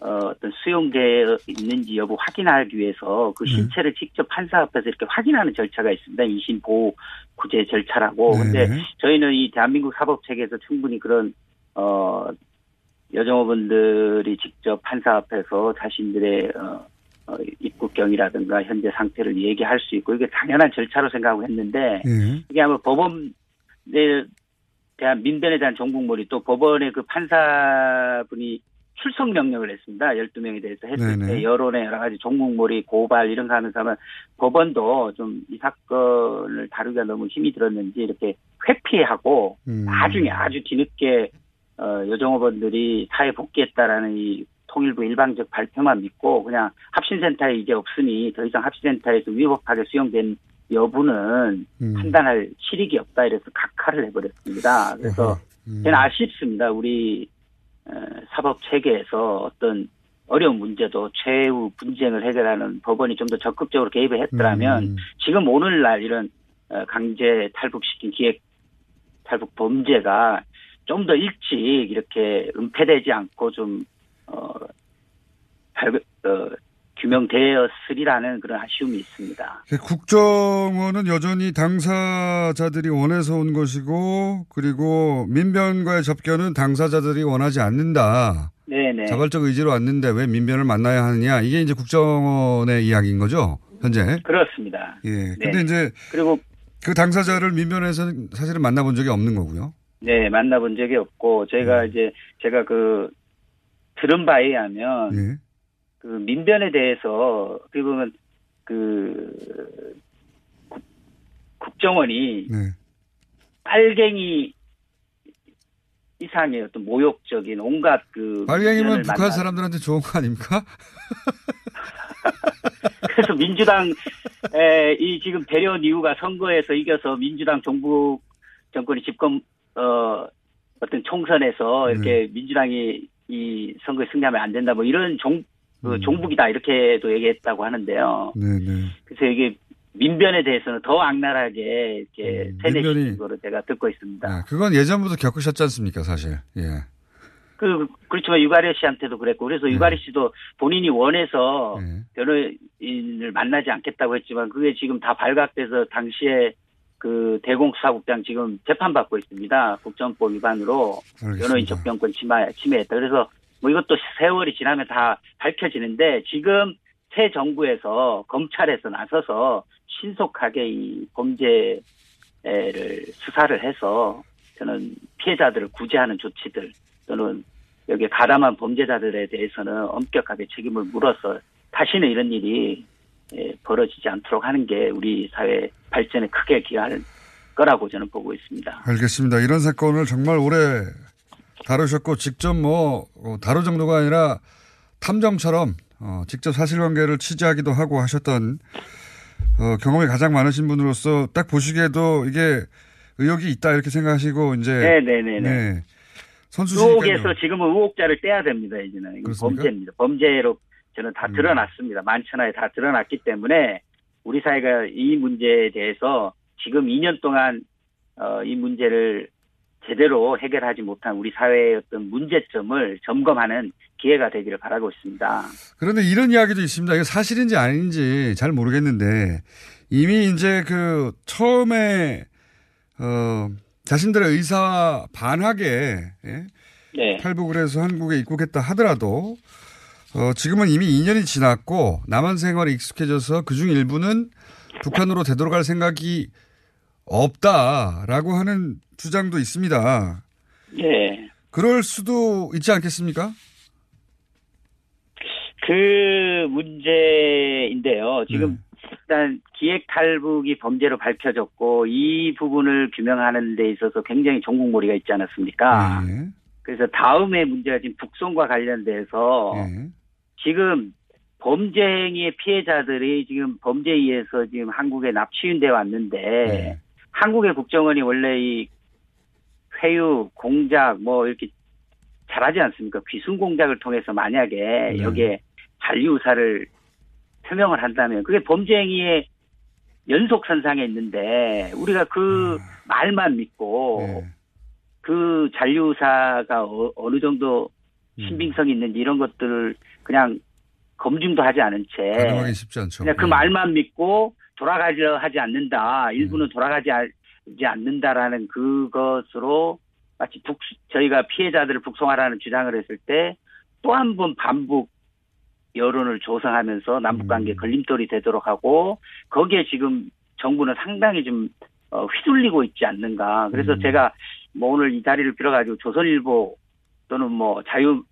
Speaker 10: 어, 어떤 수용되어 있는지 여부 확인하기 위해서 그 신체를 직접 판사 앞에서 이렇게 확인하는 절차가 있습니다. 이심 보호 구제 절차라고. 근데 저희는 이 대한민국 사법 체계에서 충분히 그런 어 여정호분들이 직접 판사 앞에서 자신들의 어, 어, 입국경이라든가 현재 상태를 얘기할 수 있고 이게 당연한 절차로 생각하고 했는데 이게 아마 법원에 대한 민변에 대한 정국몰이 또 법원의 그 판사분이 출석 명령을 했습니다. 12명에 대해서 했을
Speaker 11: 네네.
Speaker 10: 때 여론의 여러 가지 종국몰이 고발 이런 거 하면서 하면 법원도 좀 이 사건을 다루기가 너무 힘이 들었는지 이렇게 회피하고
Speaker 3: 음.
Speaker 10: 나중에 아주 뒤늦게 어, 여정호번들이 사회 복귀했다라는 이 통일부 일방적 발표만 믿고 그냥 합신센터에 이제 없으니 더 이상 합신센터에서 위법하게 수용된 여부는
Speaker 3: 음.
Speaker 10: 판단할 실익이 없다 이래서 각하를 해버렸습니다. 그래서 저는 아쉽습니다. 우리 어, 사법 체계에서 어떤 어려운 문제도 최후 분쟁을 해결하는 법원이 좀 더 적극적으로 개입을 했더라면
Speaker 3: 음.
Speaker 10: 지금 오늘날 이런 어, 강제 탈북시킨 기획 탈북 범죄가 좀 더 일찍 이렇게 은폐되지 않고 좀 어, 발, 어, 규명되었으리라는 그런 아쉬움이 있습니다.
Speaker 3: 국정원은 여전히 당사자들이 원해서 온 것이고 그리고 민변과의 접견은 당사자들이 원하지 않는다.
Speaker 10: 네네.
Speaker 3: 자발적 의지로 왔는데 왜 민변을 만나야 하느냐. 이게 이제 국정원의 이야기인 거죠. 현재.
Speaker 10: 그렇습니다.
Speaker 3: 예. 근데
Speaker 10: 네.
Speaker 3: 이제
Speaker 10: 그리고
Speaker 3: 그 당사자를 민변에서는 사실은 만나본 적이 없는 거고요.
Speaker 10: 네 만나본 적이 없고 저희가 이제 제가 그 들은 바에 의하면
Speaker 3: 예.
Speaker 10: 그 민변에 대해서 어떻게 보면 그 국- 국정원이
Speaker 3: 네.
Speaker 10: 빨갱이 이상의 어떤 모욕적인 온갖 그
Speaker 3: 빨갱이면 북한
Speaker 10: 만나-
Speaker 3: 사람들한테 좋은 거 아닙니까?
Speaker 10: 그래서 민주당 에, 이 지금 대련 이유가 선거에서 이겨서 민주당 정부 정권이 집권 어 어떤 총선에서 이렇게 민주당이 이 선거에 승리하면 안 된다 뭐 이런 종 그 종북이다 이렇게도 얘기했다고 하는데요.
Speaker 3: 네네.
Speaker 10: 그래서 이게 민변에 대해서는 더 악랄하게 이렇게
Speaker 3: 민변이-
Speaker 10: 세뇌시킨 거로 제가 듣고 있습니다.
Speaker 3: 아, 그건 예전부터 겪으셨지 않습니까, 사실. 예.
Speaker 10: 그 그렇지만 유가리 씨한테도 그랬고 그래서 유가리 씨도 본인이 원해서 변호인을 만나지 않겠다고 했지만 그게 지금 다 발각돼서 당시에 그 대공수사국장 지금 재판받고 있습니다. 국정법 위반으로 변호인 접견권 침해, 침해했다. 그래서 뭐 이것도 세월이 지나면 다 밝혀지는데 지금 새 정부에서 검찰에서 나서서 신속하게 이 범죄를 수사를 해서 저는 피해자들을 구제하는 조치들 또는 여기에 가담한 범죄자들에 대해서는 엄격하게 책임을 물어서 다시는 이런 일이 예, 벌어지지 않도록 하는 게 우리 사회 발전에 크게 기여할 거라고 저는 보고 있습니다.
Speaker 3: 알겠습니다. 이런 사건을 정말 오래 다루셨고 직접 뭐 어, 다루 정도가 아니라 탐정처럼 어, 직접 사실관계를 취재하기도 하고 하셨던 어, 경험이 가장 많으신 분으로서 딱 보시기에도 이게 의혹이 있다 이렇게 생각하시고 이제
Speaker 10: 네네네네.
Speaker 3: 네. 선수시니까요.
Speaker 10: 의혹에서 지금은 의혹자를 떼야 됩니다. 이제는? 범죄입니다. 범죄로 저는 다
Speaker 3: 음.
Speaker 10: 드러났습니다. 만천하에 다 드러났기 때문에 우리 사회가 이 문제에 대해서 지금 2년 동안 어, 이 문제를 제대로 해결하지 못한 우리 사회의 어떤 문제점을 점검하는 기회가 되기를 바라고 있습니다.
Speaker 3: 그런데 이런 이야기도 있습니다. 이게 사실인지 아닌지 잘 모르겠는데 이미 이제 그 처음에 어 자신들의 의사와 반하게 예?
Speaker 10: 네.
Speaker 3: 탈북을 해서 한국에 입국했다 하더라도 어 지금은 이미 2년이 지났고 남한 생활에 익숙해져서 그중 일부는 북한으로 되돌아갈 생각이 없다라고 하는 주장도 있습니다.
Speaker 10: 예.
Speaker 3: 그럴 수도 있지 않겠습니까?
Speaker 10: 그 문제인데요. 지금
Speaker 3: 네.
Speaker 10: 일단 기획 탈북이 범죄로 밝혀졌고 이 부분을 규명하는 데 있어서 굉장히 종국몰이가 있지 않았습니까?
Speaker 3: 예.
Speaker 10: 그래서 다음에 문제가 지금 북송과 관련돼서
Speaker 3: 예.
Speaker 10: 지금 범죄 행위의 피해자들이 지금 범죄에 의해서 지금 한국에 납치윤돼 왔는데
Speaker 3: 네.
Speaker 10: 한국의 국정원이 원래 이 회유, 공작 뭐 이렇게 잘하지 않습니까? 귀순 공작을 통해서 만약에
Speaker 3: 네.
Speaker 10: 여기에 잔류사를 표명을 한다면 그게 범죄 행위의 연속 선상에 있는데 우리가 그 말만 믿고
Speaker 3: 네.
Speaker 10: 그 잔류사가 어, 느 정도
Speaker 3: 음.
Speaker 10: 신빙성이 있는지 이런 것들을 그냥 검증도 하지 않은 채
Speaker 3: 가능하기 쉽지 않죠.
Speaker 10: 그냥 그
Speaker 3: 예.
Speaker 10: 말만 믿고 돌아가려 하지 않는다. 일부는 돌아가지 아- 지 않는다라는 그것으로 마치 북 저희가 피해자들을 북송하라는 주장을 했을 때 또 한 번 반복 여론을 조성하면서 남북 관계 걸림돌이 되도록 하고 거기에 지금 정부는 상당히 좀 어, 휘둘리고 있지 않는가. 그래서 제가 뭐 오늘 이 자리를 빌어가지고 조선일보 또는 뭐 자유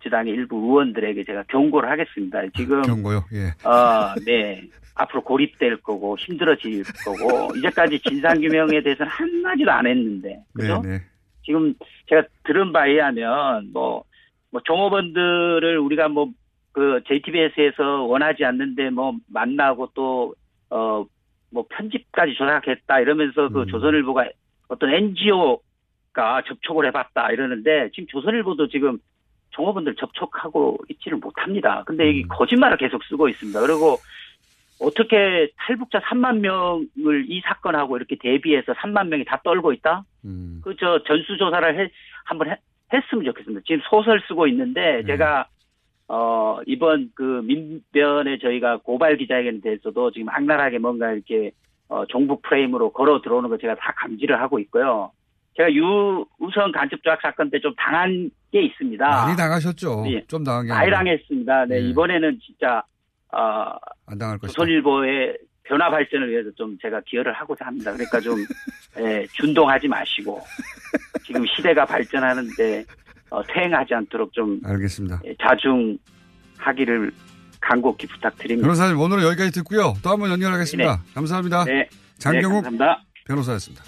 Speaker 10: 민주당의 일부 의원들에게 제가 경고를 하겠습니다. 지금
Speaker 3: 경고요. 예.
Speaker 10: 어, 네. 앞으로 고립될 거고 힘들어질 거고 이제까지 진상 규명에 대해서는 한 마디도 안 했는데 그죠?
Speaker 3: 네, 네.
Speaker 10: 지금 제가 들은 바에 의하면 뭐, 뭐 종업원들을 우리가 뭐 그 JTBS에서 원하지 않는데 뭐 만나고 또 어 뭐 편집까지 조작했다 이러면서 그 조선일보가 어떤 NGO가 접촉을 해봤다 이러는데 지금 조선일보도 지금 종업원들 접촉하고 있지를 못합니다. 근데 이게 거짓말을 계속 쓰고 있습니다. 그리고 어떻게 탈북자 3만 명을 이 사건하고 이렇게 대비해서 3만 명이 다 떨고 있다?
Speaker 3: 음.
Speaker 10: 그저 전수조사를 해, 한번 해- 했으면 좋겠습니다. 지금 소설 쓰고 있는데 제가 어 이번 그 민변에 저희가 고발 기자회견에 대해서도 지금 악랄하게 뭔가 이렇게 어 종북 프레임으로 걸어 들어오는 거 제가 다 감지를 하고 있고요. 제가 유우선 간첩 조작 사건 때 좀 당한 게 있습니다.
Speaker 3: 많이 당하셨죠.
Speaker 10: 예.
Speaker 3: 좀 당한 게
Speaker 10: 많이. 당했습니다. 네,
Speaker 3: 예.
Speaker 10: 이번에는 진짜 어
Speaker 3: 안 당할 것이다.
Speaker 10: 조선일보의 변화 발전을 위해서 좀 제가 기여를 하고자 합니다. 그러니까 좀 예, 준동하지 마시고 지금 시대가 발전하는데 어, 퇴행하지 않도록 좀
Speaker 3: 알겠습니다.
Speaker 10: 예, 자중하기를 간곡히 부탁드립니다.
Speaker 3: 변호사님 오늘은 여기까지 듣고요. 또 한 번 연결하겠습니다. 감사합니다.
Speaker 10: 네.
Speaker 3: 장경욱
Speaker 10: 네, 감사합니다.
Speaker 3: 변호사였습니다.